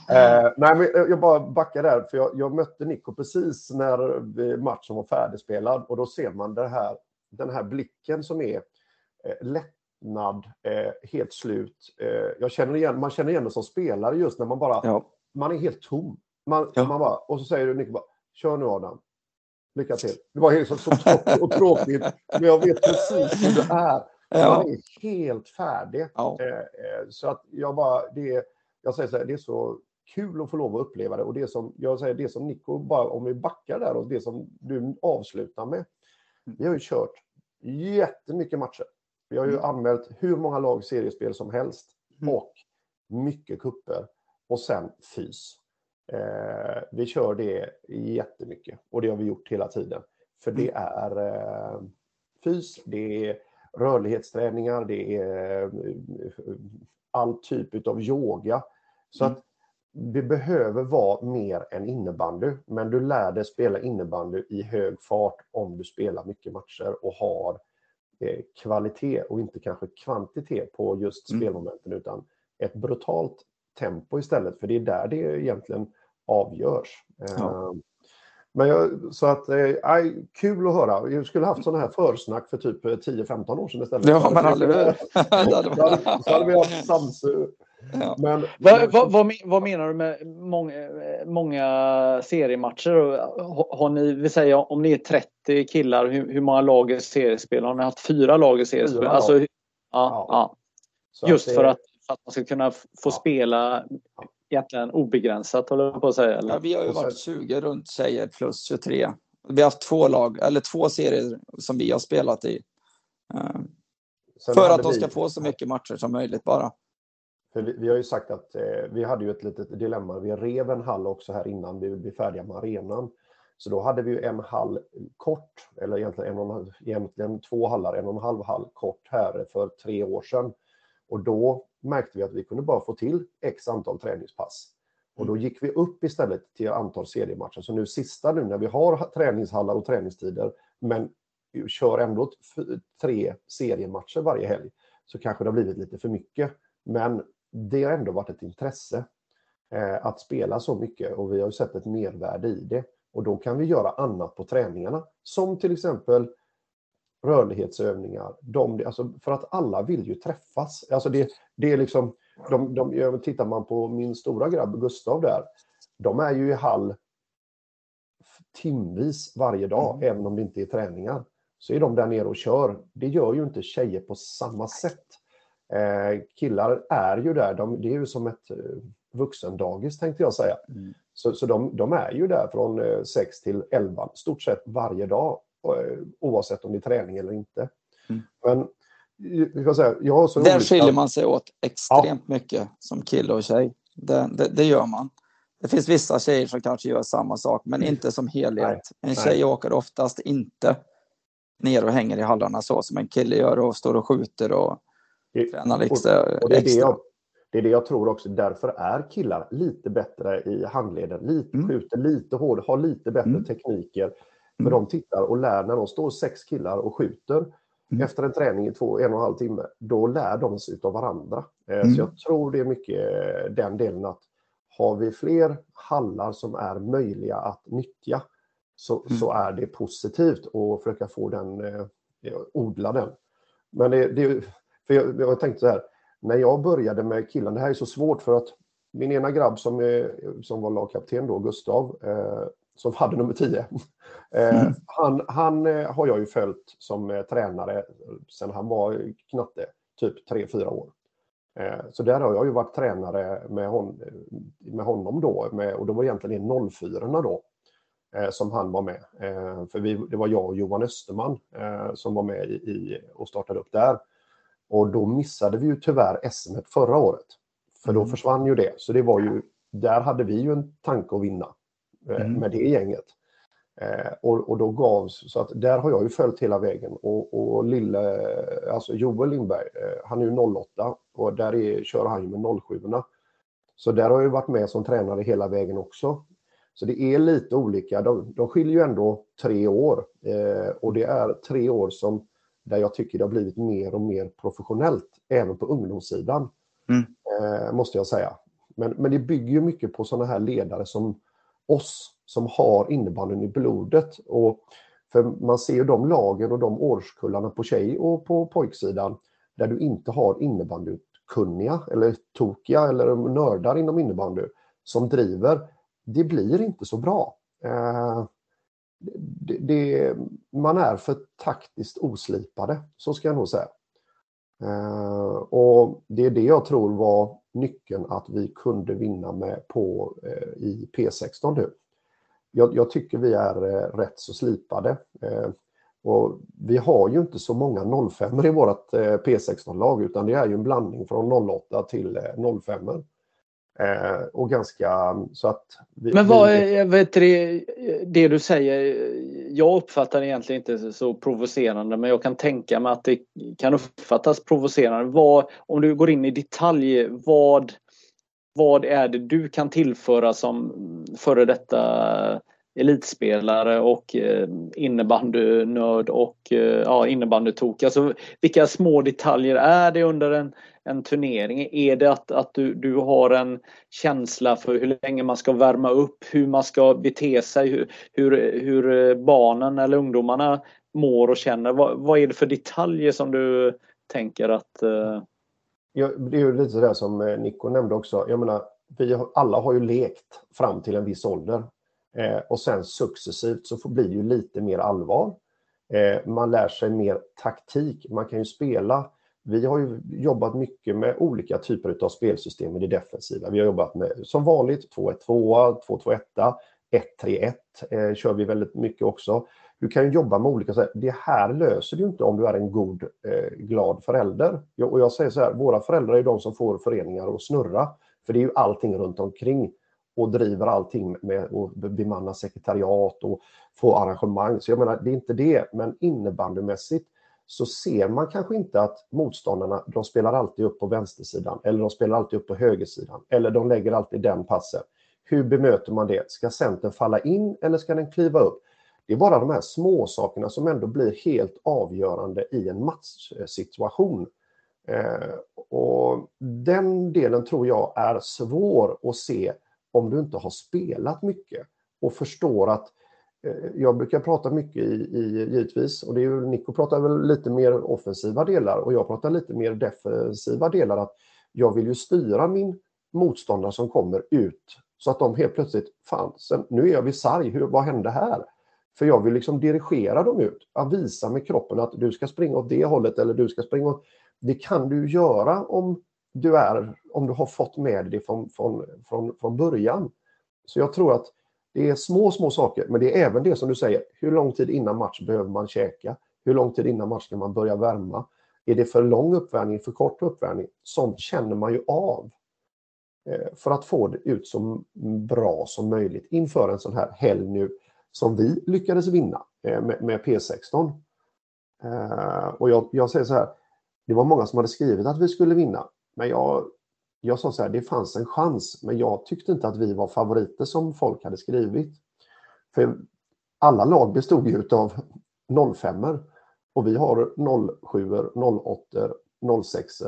eh, nej, men jag bara backar där för jag, jag mötte Nico precis när matchen var färdigspelad och då ser man det här, den här blicken som är eh, lättnad, eh, helt slut. Eh, jag känner igen, man känner igen det som spelare just när man bara, ja. man är helt tom. Man, ja. man bara, och så säger du Nico bara, kör nu Adam. Lycka till. Det var helt så, tråkigt och tråkigt, men jag vet precis hur det är. Man är helt färdig. Ja. Eh, eh, så att jag bara, det är, jag säger så här, det är så kul att få lov att uppleva det. Och det som, jag säger det som Nico, bara om vi backar där och det som du avslutar med. Vi har ju kört jättemycket matcher. Vi har ju mm. anmält hur många lag seriespel som helst mm. och mycket kupper och sen fys. Eh, vi kör det jättemycket och det har vi gjort hela tiden. För det mm. är eh, fys, det är rörlighetsträningar, det är eh, all typ av yoga. Så mm. att det behöver vara mer än innebandy, men du lär dig spela innebandy i hög fart om du spelar mycket matcher och har eh, kvalitet och inte kanske kvantitet på just mm. spelmomenten utan ett brutalt tempo istället, för det är där det egentligen avgörs. Ja. Ehm, men jag, så att, äh, kul att höra. Jag skulle haft sådana här försnack för typ 10-15 år sedan istället. Ja, men aldrig Så hade vi haft samsur. Ja. Men, vad, vad, vad, vad, menar du med många, många seriematcher? Har, har ni, vi säger om ni är 30 killar, hur, hur många lag i seriespel? Har ni haft fyra lag i seriespel? Fyra alltså, ja, ja. Just det, för, att, för att man ska kunna få spela egentligen obegränsat håller jag på att säga. Eller? Ja, vi har ju varit 20 runt tjejer plus 23. Vi har haft två lag, eller två serier som vi har spelat i. Uh, för att de ska vi... få så mycket matcher som möjligt bara. För vi, vi har ju sagt att eh, vi hade ju ett litet dilemma. Vi rev en hall också här innan vi blev färdiga med arenan. Så då hade vi ju en hall kort, eller egentligen, en och en, egentligen två hallar, en och en halv hall kort här för tre år sedan. Och då märkte vi att vi kunde bara få till x antal träningspass. Och då mm. gick vi upp istället till antal seriematcher. Så nu sista nu när vi har träningshallar och träningstider, men kör ändå tre seriematcher varje helg, så kanske det har blivit lite för mycket. Men det har ändå varit ett intresse eh, att spela så mycket och vi har ju sett ett mervärde i det. Och då kan vi göra annat på träningarna, som till exempel rörlighetsövningar. De, alltså för att alla vill ju träffas. Alltså det, det är liksom, de, de, tittar man på min stora grabb Gustav där, de är ju i hall timvis varje dag, mm. även om det inte är träningar. Så är de där nere och kör. Det gör ju inte tjejer på samma sätt. Eh, killar är ju där, de, det är ju som ett eh, vuxendagis tänkte jag säga. Mm. Så, så de, de, är ju där från eh, 6 till 11, stort sett varje dag Eh, oavsett om det är träning eller inte. Mm. Men jag säga, jag har så Där skiljer man sig åt extremt ja. mycket som kille och tjej. Det, det, det, gör man. Det finns vissa tjejer som kanske gör samma sak, men mm. inte som helhet. Nej. En tjej Nej. åker oftast inte ner och hänger i hallarna så som en kille gör och står och skjuter och det, tränar extra. Och, och det, är det, jag, det är det jag tror också. Därför är killar lite bättre i handleden. Lite, mm. Skjuter lite hårdare, har lite bättre mm. tekniker. För de tittar och lär, när de står sex killar och skjuter mm. efter en träning i två, en och en halv timme, då lär de sig av varandra. Eh, mm. Så jag tror det är mycket den delen att har vi fler hallar som är möjliga att nyttja så, mm. så är det positivt att försöka få den, eh, odla den. Men det, det för jag, jag tänkte så här, när jag började med killen, det här är så svårt för att min ena grabb som, som var lagkapten då, Gustav, eh, som hade nummer 10, eh, mm. han, han eh, har jag ju följt som eh, tränare sedan han var knatte, typ 3-4 år. Eh, så där har jag ju varit tränare med, hon, med honom då, med, och då var egentligen 04 då eh, som han var med. Eh, för vi, det var jag och Johan Österman som var med i, i, och startade upp där. Och då missade vi ju tyvärr SM förra året. För då mm. försvann ju det. Så det var ju, där hade vi ju en tanke att vinna mm. med det gänget. Eh, och, och, då gavs, så att där har jag ju följt hela vägen. Och, och lille, alltså Joel Lindberg, eh, han är ju 08 och där är, kör han ju med 07 -orna. Så där har jag varit med som tränare hela vägen också. Så det är lite olika. De, de skiljer ju ändå tre år. Eh, och det är tre år som där jag tycker det har blivit mer och mer professionellt, även på ungdomssidan. Mm. Eh, måste jag säga. Men, men det bygger ju mycket på sådana här ledare som oss som har innebandyn i blodet. Och för man ser ju de lagen och de årskullarna på tjej och på pojksidan där du inte har innebandykunniga eller tokiga eller nördar inom innebandy som driver. Det blir inte så bra. Eh, det, det, man är för taktiskt oslipade, så ska jag nog säga. Eh, och det är det jag tror var nyckeln att vi kunde vinna med på eh, i P16 nu. Jag, jag, tycker vi är eh, rätt så slipade. Eh, och vi har ju inte så många 05 i vårt eh, P16-lag utan det är ju en blandning från 08 till 05. Eh, och ganska så att... Vi, Men vad är, vet du, det du säger, jag uppfattar det egentligen inte så provocerande men jag kan tänka mig att det kan uppfattas provocerande. Vad, om du går in i detalj, vad, vad är det du kan tillföra som före detta elitspelare och eh, innebandynörd och eh, ja, innebandytok. Alltså, vilka små detaljer är det under en, en turnering? Är det att, att du, du har en känsla för hur länge man ska värma upp, hur man ska bete sig, hur, hur, hur barnen eller ungdomarna mår och känner? Vad, vad är det för detaljer som du tänker att... eh, det är ju lite det som eh, Nico nämnde också. Jag menar, vi alla har ju lekt fram till en viss ålder. Eh, och sen successivt så blir det ju lite mer allvar. Eh, man lär sig mer taktik. Man kan ju spela. Vi har ju jobbat mycket med olika typer av spelsystem i det defensiva. Vi har jobbat med som vanligt 2-1-2, 2-2-1, 1-3-1 eh, kör vi väldigt mycket också. Du kan ju jobba med olika sätt. Det här löser du inte om du är en god, eh, glad förälder. Och jag säger så här, våra föräldrar är de som får föreningar att snurra. För det är ju allting runt omkring och driver allting med att bemanna sekretariat och få arrangemang. Så jag menar, det är inte det, men innebandymässigt så ser man kanske inte att motståndarna, de spelar alltid upp på vänstersidan eller de spelar alltid upp på högersidan eller de lägger alltid den passen. Hur bemöter man det? Ska centern falla in eller ska den kliva upp? Det är bara de här små sakerna som ändå blir helt avgörande i en matchsituation. Eh, och den delen tror jag är svår att se om du inte har spelat mycket och förstår att eh, jag brukar prata mycket i, i givetvis, och det är ju, Nico pratar väl lite mer offensiva delar och jag pratar lite mer defensiva delar. att Jag vill ju styra min motståndare som kommer ut så att de helt plötsligt, fan, sen, nu är jag vid sarg, hur, vad hände här? För jag vill liksom dirigera dem ut, att visa med kroppen att du ska springa åt det hållet eller du ska springa åt... Det kan du göra om du är, om du har fått med det från, från, från, från början. Så jag tror att det är små, små saker, men det är även det som du säger, hur lång tid innan match behöver man käka? Hur lång tid innan match ska man börja värma? Är det för lång uppvärmning, för kort uppvärmning? Sånt känner man ju av eh, för att få det ut så bra som möjligt inför en sån här helg nu som vi lyckades vinna eh, med, med P16. Eh, och jag, jag säger så här, det var många som hade skrivit att vi skulle vinna. Men jag, jag sa så här, det fanns en chans, men jag tyckte inte att vi var favoriter som folk hade skrivit. För alla lag bestod ju av 05 och vi har 07 08 06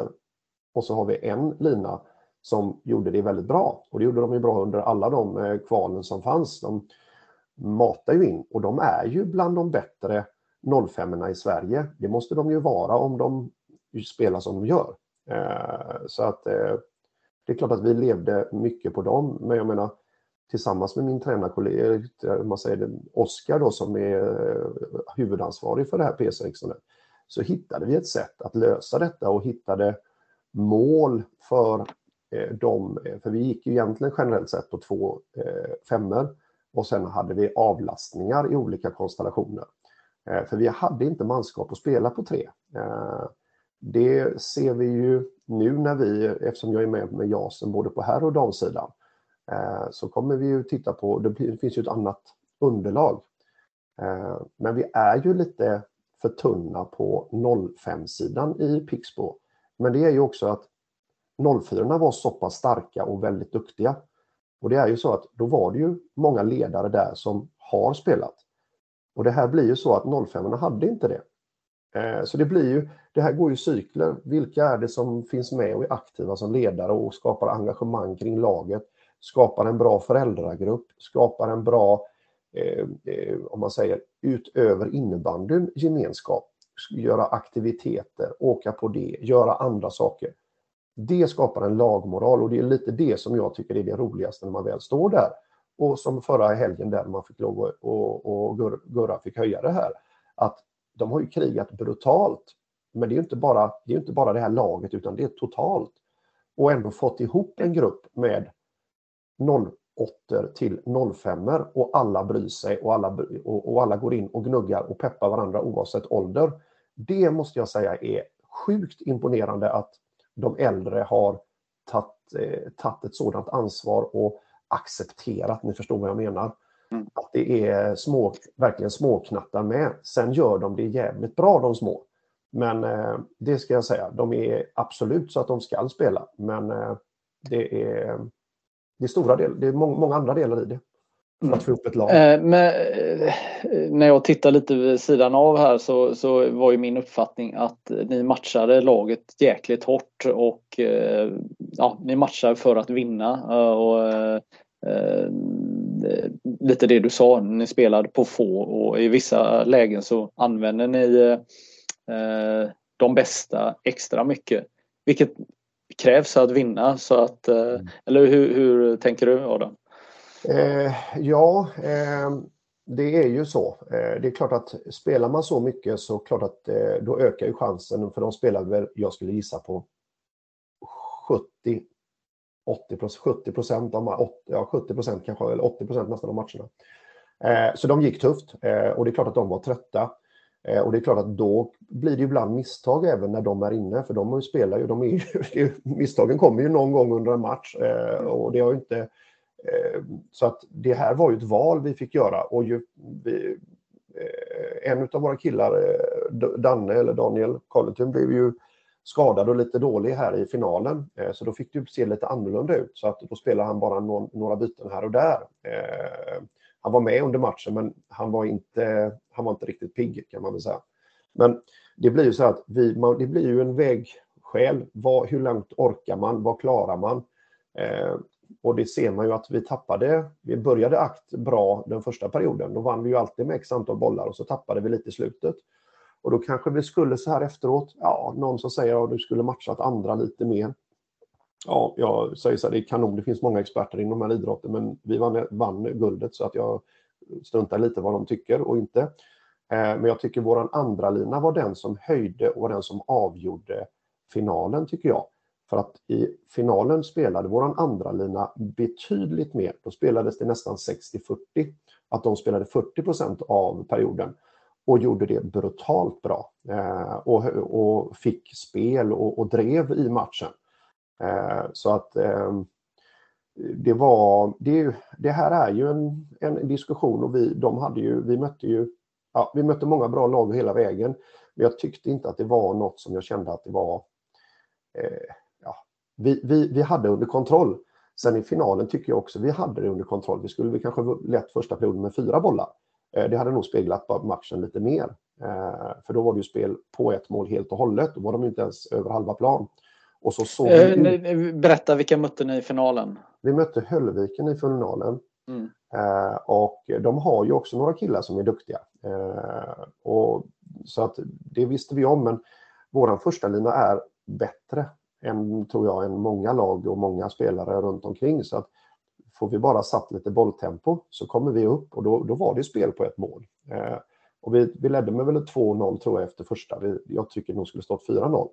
och så har vi en lina som gjorde det väldigt bra. Och det gjorde de ju bra under alla de eh, kvalen som fanns. De matar ju in och de är ju bland de bättre 05 i Sverige. Det måste de ju vara om de spelar som de gör. Eh, så att eh, det är klart att vi levde mycket på dem, men jag menar tillsammans med min tränarkollega, eh, man säger Oskar då som är huvudansvarig för det här P6 så hittade vi ett sätt att lösa detta och hittade mål för dem, för vi gick ju egentligen generellt sett på två femmor och sen hade vi avlastningar i olika konstellationer. Eh, för vi hade inte manskap att spela på tre. Eh, det ser vi ju nu när vi, eftersom jag är med med JASen både på herr och damsidan, eh, så kommer vi ju titta på, det finns ju ett annat underlag. Men vi är ju lite för tunna på 05-sidan i Pixbo. Men det är ju också att 04 var så pass starka och väldigt duktiga. Och det är ju så att då var det ju många ledare där som har spelat. Och det här blir ju så att 05 hade inte det. Eh, så det blir ju, det här går ju cykler. Vilka är det som finns med och är aktiva som ledare och skapar engagemang kring laget? Skapar en bra föräldragrupp, skapar en bra, eh, eh, om man säger, utöver innebandyn gemenskap. Göra aktiviteter, åka på det, göra andra saker. Det skapar en lagmoral och det är lite det som jag tycker är det roligaste när man väl står där. Och som förra helgen där man fick lov och Gurra fick höja det här. Att de har ju krigat brutalt. Men det är ju inte bara det, är inte bara det här laget utan det är totalt. Och ändå fått ihop en grupp med 08 till 05 och alla bryr sig och alla, och alla går in och gnuggar och peppar varandra oavsett ålder. Det måste jag säga är sjukt imponerande att de äldre har tagit ett sådant ansvar och accepterat, ni förstår vad jag menar. Att det är små, verkligen småknattar med. Sen gör de det jävligt bra de små. Men det ska jag säga, de är absolut så att de ska spela. Men det är, det är stora delar, det är många andra delar i det. För att få upp ett lag. Men, när jag tittar lite vid sidan av här så, så var ju min uppfattning att ni matchade laget jäkligt hårt och ja, ni matchar för att vinna. Och, lite det du sa, ni spelade på få och i vissa lägen så använder ni de bästa extra mycket. Vilket krävs att vinna så att, eller hur, hur tänker du Adam? Eh, ja, ehm, det är ju så. Eh, det är klart att spelar man så mycket så klart att eh, då ökar ju chansen för de spelar väl, jag skulle gissa på 70 80 70 procent av, ja 70 procent kanske, eller 80 procent nästan av matcherna. Så de gick tufft och det är klart att de var trötta. Och det är klart att då blir det ibland misstag även när de är inne, för de spelar ju, de är ju, misstagen kommer ju någon gång under en match och det har ju inte, Eh, så att det här var ju ett val vi fick göra och ju, vi, eh, en av våra killar, eh, Danne eller Daniel Carleton blev ju skadad och lite dålig här i finalen. Så då fick det se lite annorlunda ut. Så att då spelade han bara några byten här och där. Han var med under matchen men han var inte, han var inte riktigt pigg kan man väl säga. Men det blir ju så att vi, det blir ju en vägskäl. Vad, hur långt orkar man? Vad klarar man? Och det ser man ju att vi tappade, vi började akt bra den första perioden. Då vann vi ju alltid med x antal bollar och så tappade vi lite i slutet. Och då kanske vi skulle så här efteråt, ja, någon som säger att du skulle matchat andra lite mer. Ja, jag säger så här, det är kanon, det finns många experter inom de här idrotten, men vi vann, vann guldet så att jag struntar lite vad de tycker och inte. Eh, men jag tycker våran andra lina var den som höjde och den som avgjorde finalen tycker jag. För att i finalen spelade vår andra lina betydligt mer. Då spelades det nästan 60-40. Att de spelade 40 procent av perioden och gjorde det brutalt bra. Eh, och, och fick spel och, och drev i matchen. Eh, så att ehm, det var, det, det här är ju en, en diskussion och vi, de hade ju, vi mötte ju, ja, vi mötte många bra lag hela vägen. Men jag tyckte inte att det var något som jag kände att det var, eh, vi, vi, vi hade under kontroll. Sen i finalen tycker jag också vi hade det under kontroll. Vi skulle vi kanske lätt första perioden med fyra bollar. Det hade nog speglat matchen lite mer. För då var det ju spel på ett mål helt och hållet. Då var de inte ens över halva plan. Och så såg eh, vi... Berätta, vilka mötte ni i finalen? Vi mötte Höllviken i finalen. Mm. Eh, och de har ju också några killar som är duktiga. Eh, och, så att det visste vi om, men vår första lina är bättre än, tror jag, än många lag och många spelare runt omkring. Så att får vi bara satt lite bolltempo så kommer vi upp och då, då var det spel på ett mål. Eh, och vi, vi ledde med väl 2-0 tror jag efter första. Vi, jag tycker nog skulle stått 4-0.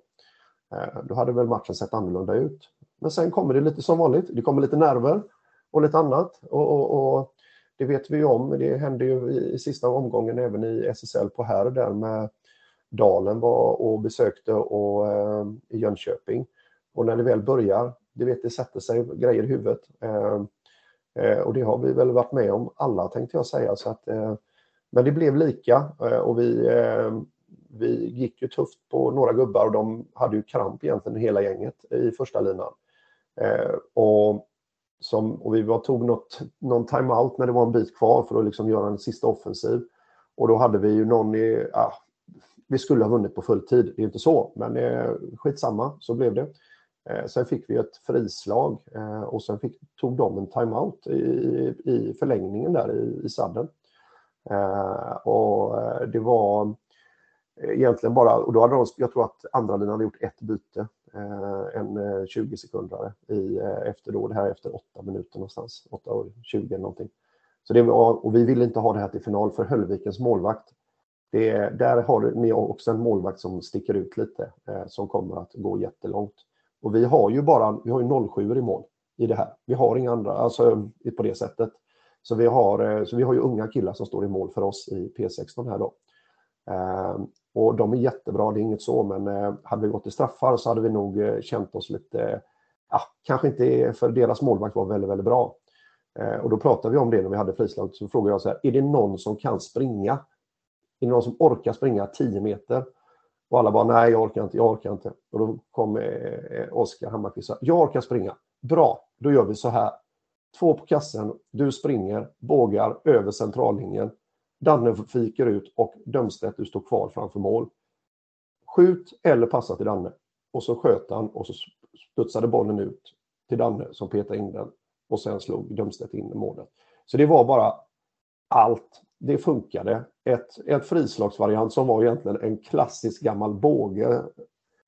Eh, då hade väl matchen sett annorlunda ut. Men sen kommer det lite som vanligt. Det kommer lite nerver och lite annat. Och, och, och det vet vi ju om. Det hände ju i, i, sista omgången även i SSL på här och där med Dalen var och besökte och, eh, i Jönköping. Och när det väl börjar, det vet det sätter sig grejer i huvudet. Eh, eh, och det har vi väl varit med om alla tänkte jag säga. Så att, eh, men det blev lika eh, och vi, eh, vi gick ju tufft på några gubbar och de hade ju kramp egentligen hela gänget i första linan. Eh, och, som, och vi var, tog något, någon timeout när det var en bit kvar för att liksom göra en sista offensiv. Och då hade vi ju någon i, ah, vi skulle ha vunnit på full tid, det är inte så, men eh, skitsamma, så blev det. Eh, sen fick vi ett frislag eh, och sen fick, tog de en timeout i, i förlängningen där i, i sadden. Eh, och det var egentligen bara, och då hade de, jag tror att andra linan hade gjort ett byte, en 20 sekunder i, efter då, det här efter åtta minuter någonstans, 8 och 20 någonting. Så det var, och vi ville inte ha det här till final för Höllvikens målvakt det, där har ni också en målvakt som sticker ut lite, eh, som kommer att gå jättelångt. Och vi har ju bara vi har ju 07 i mål i det här. Vi har inga andra, alltså på det sättet. Så vi har, eh, så vi har ju unga killar som står i mål för oss i P16 här då. Eh, och de är jättebra, det är inget så, men eh, hade vi gått i straffar så hade vi nog eh, känt oss lite, ja, kanske inte, för deras målvakt var väldigt, väldigt bra. Eh, och då pratade vi om det när vi hade frislag, så frågade jag så här, är det någon som kan springa är det någon som orkar springa 10 meter? Och alla bara, nej jag orkar inte, jag orkar inte. Och då kom eh, eh Oskar Hammarkvist och sa, jag orkar springa. Bra, då gör vi så här. Två på kassen, du springer, bågar över centrallinjen. Danne fiker ut och Dömstedt, du står kvar framför mål. Skjut eller passa till Danne. Och så sköt han och så studsade bollen ut till Danne som petade in den. Och sen slog Dömstedt in målet. Så det var bara allt det funkade. Ett, ett frislagsvariant som var egentligen en klassisk gammal båge.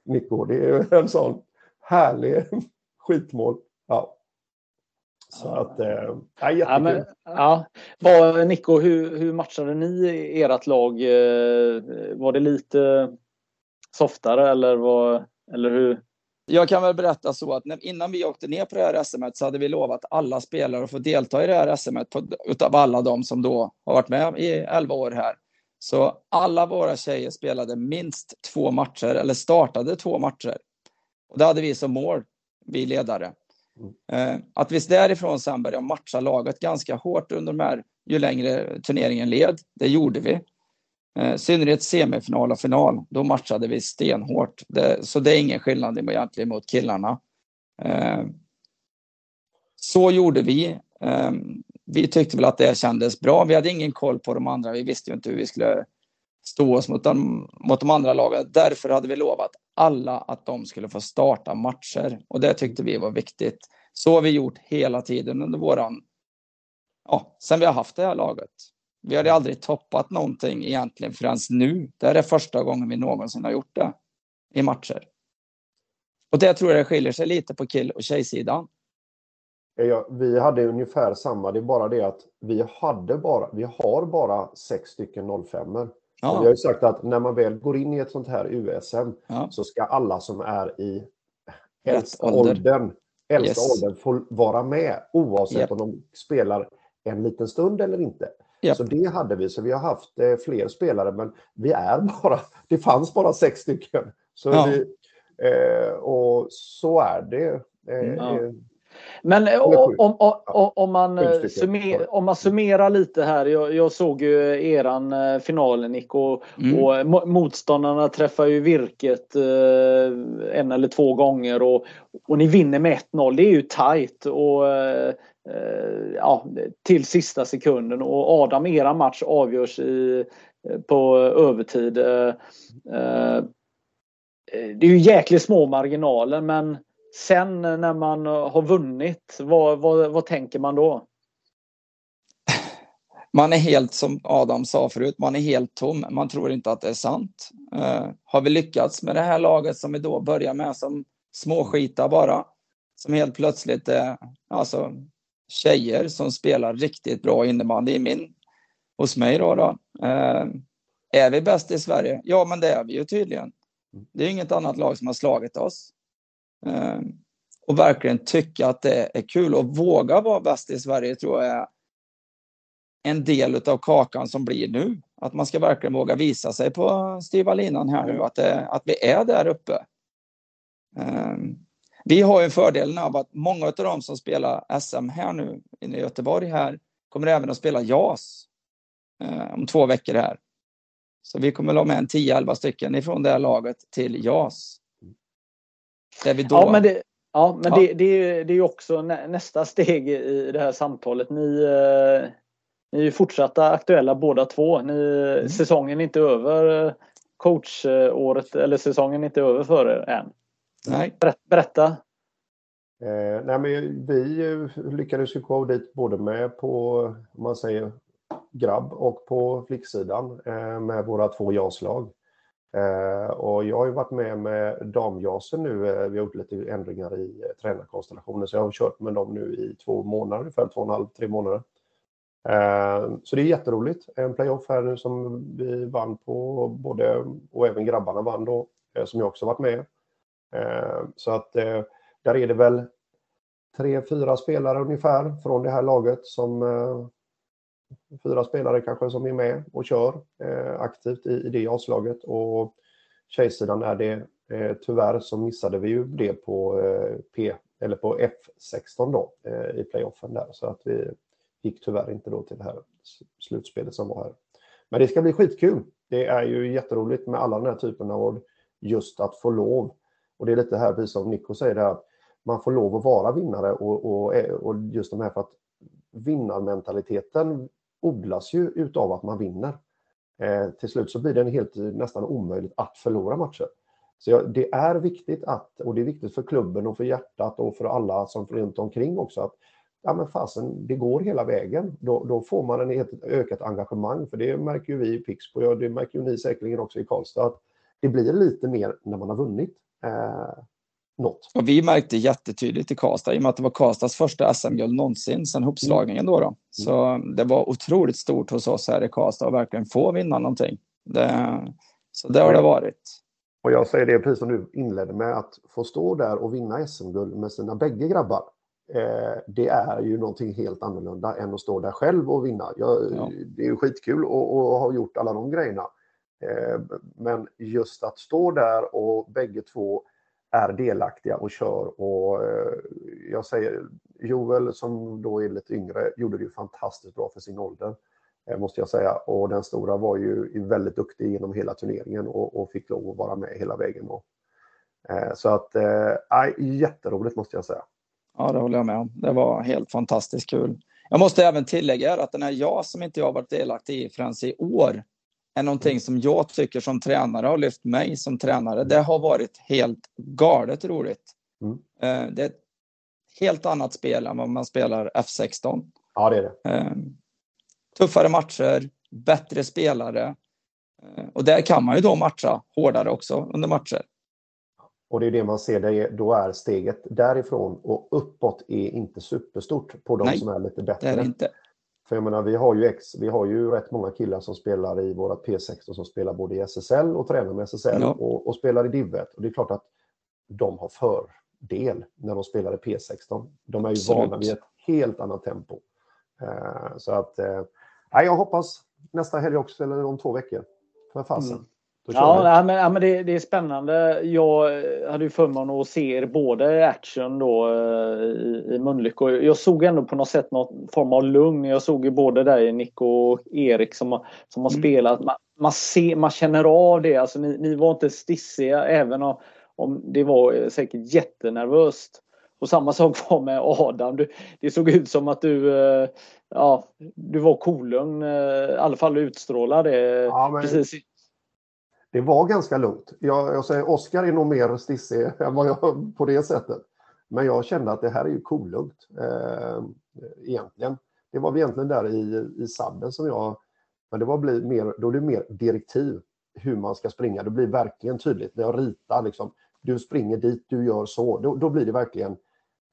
Nico, det är en sån härlig skitmål. Ja. Så att, eh, ja, jättekul. Ja, men, ja. Var, Nico, hur, hur matchade ni ert lag? Eh, var det lite softare eller, var, eller hur? Jag kan väl berätta så att när, innan vi åkte ner på det här SM så hade vi lovat alla spelare att få delta i det här SM utav alla de som då har varit med i 11 år här. Så alla våra tjejer spelade minst två matcher eller startade två matcher. Och det hade vi som mål, vi ledare. Mm. Att vi därifrån sen började matcha laget ganska hårt under de här, ju längre turneringen led, det gjorde vi. Eh, synnerhet semifinal och final, då matchade vi stenhårt. Det, så det är ingen skillnad egentligen mot killarna. Eh, så gjorde vi. Eh, vi tyckte väl att det kändes bra. Vi hade ingen koll på de andra. Vi visste ju inte hur vi skulle stå oss mot de, mot de andra lagen. Därför hade vi lovat alla att de skulle få starta matcher och det tyckte vi var viktigt. Så har vi gjort hela tiden under våran, ja, sen vi har haft det här laget. Vi hade aldrig toppat någonting egentligen förrän nu. Det här är första gången vi någonsin har gjort det i matcher. Och det tror jag det skiljer sig lite på kill och tjejsidan. Ja, vi hade ungefär samma, det är bara det att vi, hade bara, vi har bara sex stycken 05 ja. Vi har ju sagt att när man väl går in i ett sånt här USM ja. så ska alla som är i äldsta åldern, äldsta yes. åldern få vara med oavsett yep. om de spelar en liten stund eller inte. Yep. Så det hade vi. Så vi har haft eh, fler spelare, men vi är bara, det fanns bara sex stycken. Så ja. vi, eh, och så är det. Eh, ja. Eh, men eh, om, om, om, om, man eh, summer, om man summerar lite här. Jag, jag såg ju eran final Nick och, mm. och motståndarna träffar ju virket eh, en eller två gånger och, och ni vinner med 1-0. Det är ju tajt och Eh, ja, till sista sekunden och Adam, era match avgörs i, eh, på övertid. Eh, eh, det är ju jäkligt små marginaler men sen när man har vunnit, vad, vad, vad tänker man då? Man är helt, som Adam sa förut, man är helt tom. Man tror inte att det är sant. Uh, har vi lyckats med det här laget som vi då börjar med som småskita bara, som helt plötsligt är alltså, tjejer som spelar riktigt bra innebandy i min, hos mig då. då. Uh, är vi bäst i Sverige? Ja, men det är vi ju tydligen. Det är inget annat lag som har slagit oss. Uh, och verkligen tycka att det är kul och våga vara bäst i Sverige tror jag är en del av kakan som blir nu. Att man ska verkligen våga visa sig på styva linan här nu, att, det, att vi är där uppe. Um, vi har ju fördelen av att många av dem som spelar SM här nu i Göteborg här kommer även att spela JAS uh, om två veckor här. Så vi kommer att ha med en 10-11 stycken ifrån det här laget till JAS. Där vi då... Ja, men det, ja, men ja. Det, det, det är ju också nästa steg i det här samtalet. Ni, uh ni är ju fortsatta aktuella båda två. Ni, mm. Säsongen är inte över coachåret eller säsongen är inte över för er än. Nej. Berätta. Eh, nej men vi lyckades ju gå dit både med på, om man säger grabb och på flicksidan eh, med våra två jaslag. Eh, och jag har ju varit med med damjasen nu. Eh, vi har gjort lite ändringar i eh, tränarkonstellationen så jag har kört med dem nu i två månader, ungefär två och en halv, tre månader. Eh, så det är jätteroligt. En playoff här nu som vi vann på, både, och även grabbarna vann då, eh, som jag också varit med. Eh, så att eh, där är det väl tre, fyra spelare ungefär från det här laget som eh, fyra spelare kanske som är med och kör aktivt i, det avslaget och tjejsidan är det tyvärr så missade vi ju det på P eller på F16 då i playoffen där så att vi gick tyvärr inte då till det här slutspelet som var här. Men det ska bli skitkul. Det är ju jätteroligt med alla den här typen av just att få lov. Och det är lite här, precis som Nico säger, det att man får lov att vara vinnare och, och, och just de här för att vinnarmentaliteten odlas ju utav att man vinner. Eh, till slut så blir det helt nästan omöjligt att förlora matcher. Så ja, det är viktigt att, och det är viktigt för klubben och för hjärtat och för alla som runt omkring också, att ja men fasen, det går hela vägen. Då, då får man en ett ökat engagemang, för det märker ju vi i Pixbo, och det märker ju ni säkerligen också i Karlstad, att det blir lite mer när man har vunnit eh, något. Och vi märkte jättetydligt i Karlstad, i och med att det var Karlstads första SM-guld någonsin sedan hopslagningen då, då. Mm. Så det var otroligt stort hos oss här i Karlstad att verkligen få vinna någonting. Det, så det har det varit. Och jag säger det precis som du inledde med, att få stå där och vinna SM-guld med sina bägge grabbar eh, det är ju någonting helt annorlunda än att stå där själv och vinna. Jag, ja. Det är ju skitkul att ha gjort alla de grejerna. Eh, men just att stå där och bägge två är delaktiga och kör och eh, jag säger Joel som då är lite yngre gjorde det ju fantastiskt bra för sin ålder eh, måste jag säga och den stora var ju väldigt duktig genom hela turneringen och, och fick lov att vara med hela vägen. Och, så att, eh, jätteroligt måste jag säga. Ja, det håller jag med om. Det var helt fantastiskt kul. Jag måste även tillägga att den här jag som inte jag varit delaktig i förrän i år är någonting som jag tycker som tränare har lyft mig som tränare. Det har varit helt galet roligt. Mm. Eh, det är ett helt annat spel än vad man spelar F16. Ja, det är det. Eh, tuffare matcher, bättre spelare. Eh, och där kan man ju då matcha hårdare också under matcher. Och det är det man ser, det då är steget därifrån och uppåt är inte superstort på de Nej, som är lite bättre. Det är inte. För jag menar, vi har, ju ex, vi har ju rätt många killar som spelar i våra P16 som spelar både i SSL och tränar med SSL ja. och, och, spelar i Div1. Och det är klart att de har fördel när de spelar i P16. De är ju Absolut. vana vid ett helt annat tempo. Uh, så att, uh, jag hoppas nästa helg också, eller om två veckor. För fasen. Mm. Ja, ja, men, ja, men det, det, är spännande. Jag hade ju förmånen att se er båda i action då eh, i, i Mölnlycke. Jag såg ändå på något sätt någon form av lugn. Jag såg ju både dig Nico och Erik som, som har mm. spelat. Man, man, ser, man känner av det. Alltså, ni, ni var inte stissiga även om, om det var säkert jättenervöst. Och samma sak var med Adam. Du, det såg ut som att du, eh, ja, du var kolugn. Eh, I alla fall utstrålade. Ja, men... precis det var ganska lugnt. Jag, jag säger Oskar är nog mer stissig än vad jag på det sättet. Men jag kände att det här är ju kolugnt eh, egentligen. Det var egentligen där i, i sadden som jag... Men det var bli mer, då är det mer direktiv hur man ska springa. Det blir verkligen tydligt när jag ritar. Liksom, du springer dit, du gör så. Då, då blir det verkligen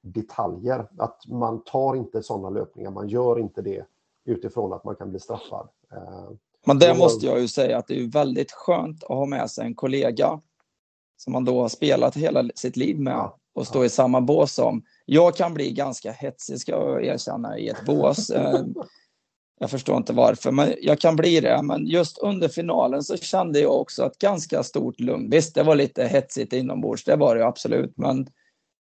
detaljer. Att man tar inte sådana löpningar, man gör inte det utifrån att man kan bli straffad. Eh, men det måste jag ju säga att det är väldigt skönt att ha med sig en kollega som man då har spelat hela sitt liv med och stå i samma bås som. Jag kan bli ganska hetsig, ska jag erkänna, i ett bås. Eh, jag förstår inte varför, men jag kan bli det. Men just under finalen så kände jag också ett ganska stort lugn. Visst, det var lite hetsigt inombords, det var det absolut, men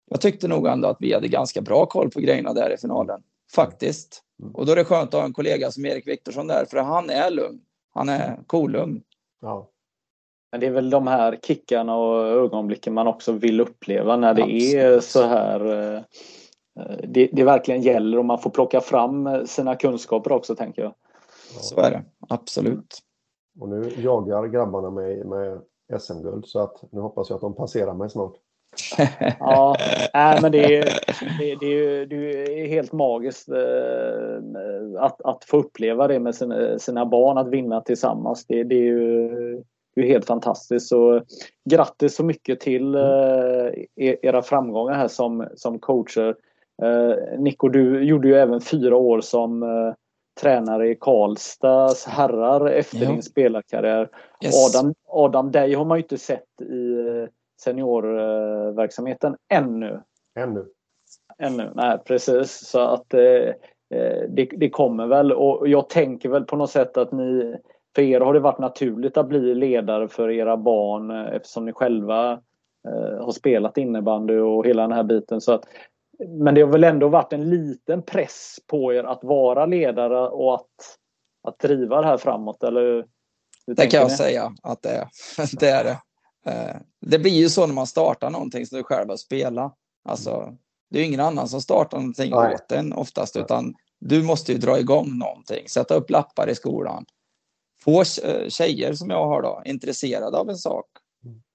jag tyckte nog ändå att vi hade ganska bra koll på grejerna där i finalen. Faktiskt. Och då är det skönt att ha en kollega som Erik Viktorsson där, för han är lugn. Han är kolugn. Ja. Men det är väl de här kickarna och ögonblicken man också vill uppleva när det Absolut. är så här. Eh, det, det verkligen gäller och man får plocka fram sina kunskaper också tänker jag. Så är det, absolut. Och nu jagar grabbarna mig med SM-guld så att nu hoppas jag att de passerar mig snart. Ja, nej, men det är, det, det, det är helt magiskt eh, att, att få uppleva det med sina, sina barn, att vinna tillsammans. Det, det är ju det är helt fantastiskt. Så grattis så mycket till eh, e-, era framgångar här som, som coacher. Eh, Nico, du gjorde ju även fyra år som tränare i Karlstads herrar efter ja. din spelarkarriär. Yes. Adam, Adam, dig har man ju inte sett i seniorverksamheten ännu. Ännu. Ännu, nej precis. Så att eh, eh, det, det, kommer väl och jag tänker väl på något sätt att ni för er har det varit naturligt att bli ledare för era barn eh, eftersom ni själva eh, har spelat innebandy och hela den här biten. Så att, men det har väl ändå varit en liten press på er att vara ledare och att, att driva det här framåt, eller? Det kan jag ni? säga att det är. det är det. Eh, det blir ju så när man startar någonting som du själv har spelat. Alltså, det är ingen annan som startar någonting Nej. åt en oftast, utan du måste ju dra igång någonting, sätta upp lappar i skolan. Få eh, tjejer som jag har då intresserade av en sak.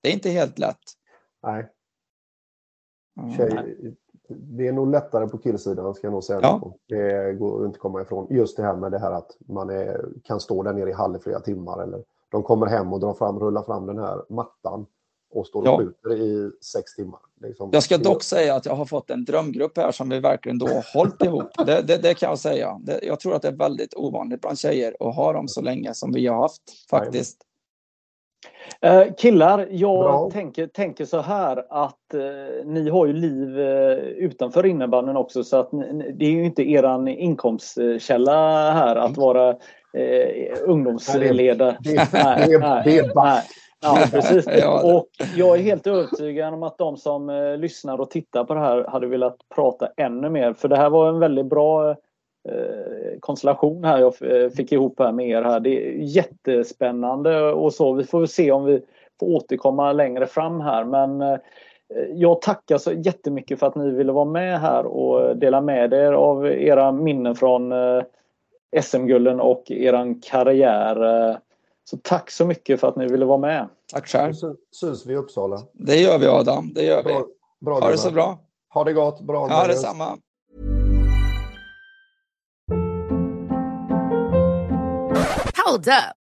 Det är inte helt lätt. Nej. Tjej, det är nog lättare på killsidan ska jag nog säga. Ja. Det går inte att komma ifrån. Just det här med det här att man är, kan stå där nere i hall i flera timmar eller de kommer hem och drar fram, rullar fram den här mattan och står och ja. skjuter i sex timmar. Liksom. Jag ska dock säga att jag har fått en drömgrupp här som vi verkligen då har hållit ihop. Det, det, det kan jag säga. Det, jag tror att det är väldigt ovanligt bland tjejer att ha dem så länge som vi har haft faktiskt. Uh, killar, jag tänker, tänker så här att uh, ni har ju liv uh, utanför innebandyn också så att ni, det är ju inte eran inkomstkälla här att vara uh, ungdomsledare. Det, det, det, det, är back. Ja, precis. Och jag är helt övertygad om att de som eh, lyssnar och tittar på det här hade velat prata ännu mer. För det här var en väldigt bra eh, konstellation här jag eh, fick ihop här med er här. Det är jättespännande och så. Vi får väl se om vi får återkomma längre fram här. Men eh, jag tackar så jättemycket för att ni ville vara med här och dela med er av era minnen från eh, SM-gulden och eran karriär. Så tack så mycket för att ni ville vara med. Tack själv. Syns vi i Uppsala. Det gör vi Adam, det gör bra, vi. Bra, ha det så bra. Ha det gott. Bra. Ja, detsamma. Hold up.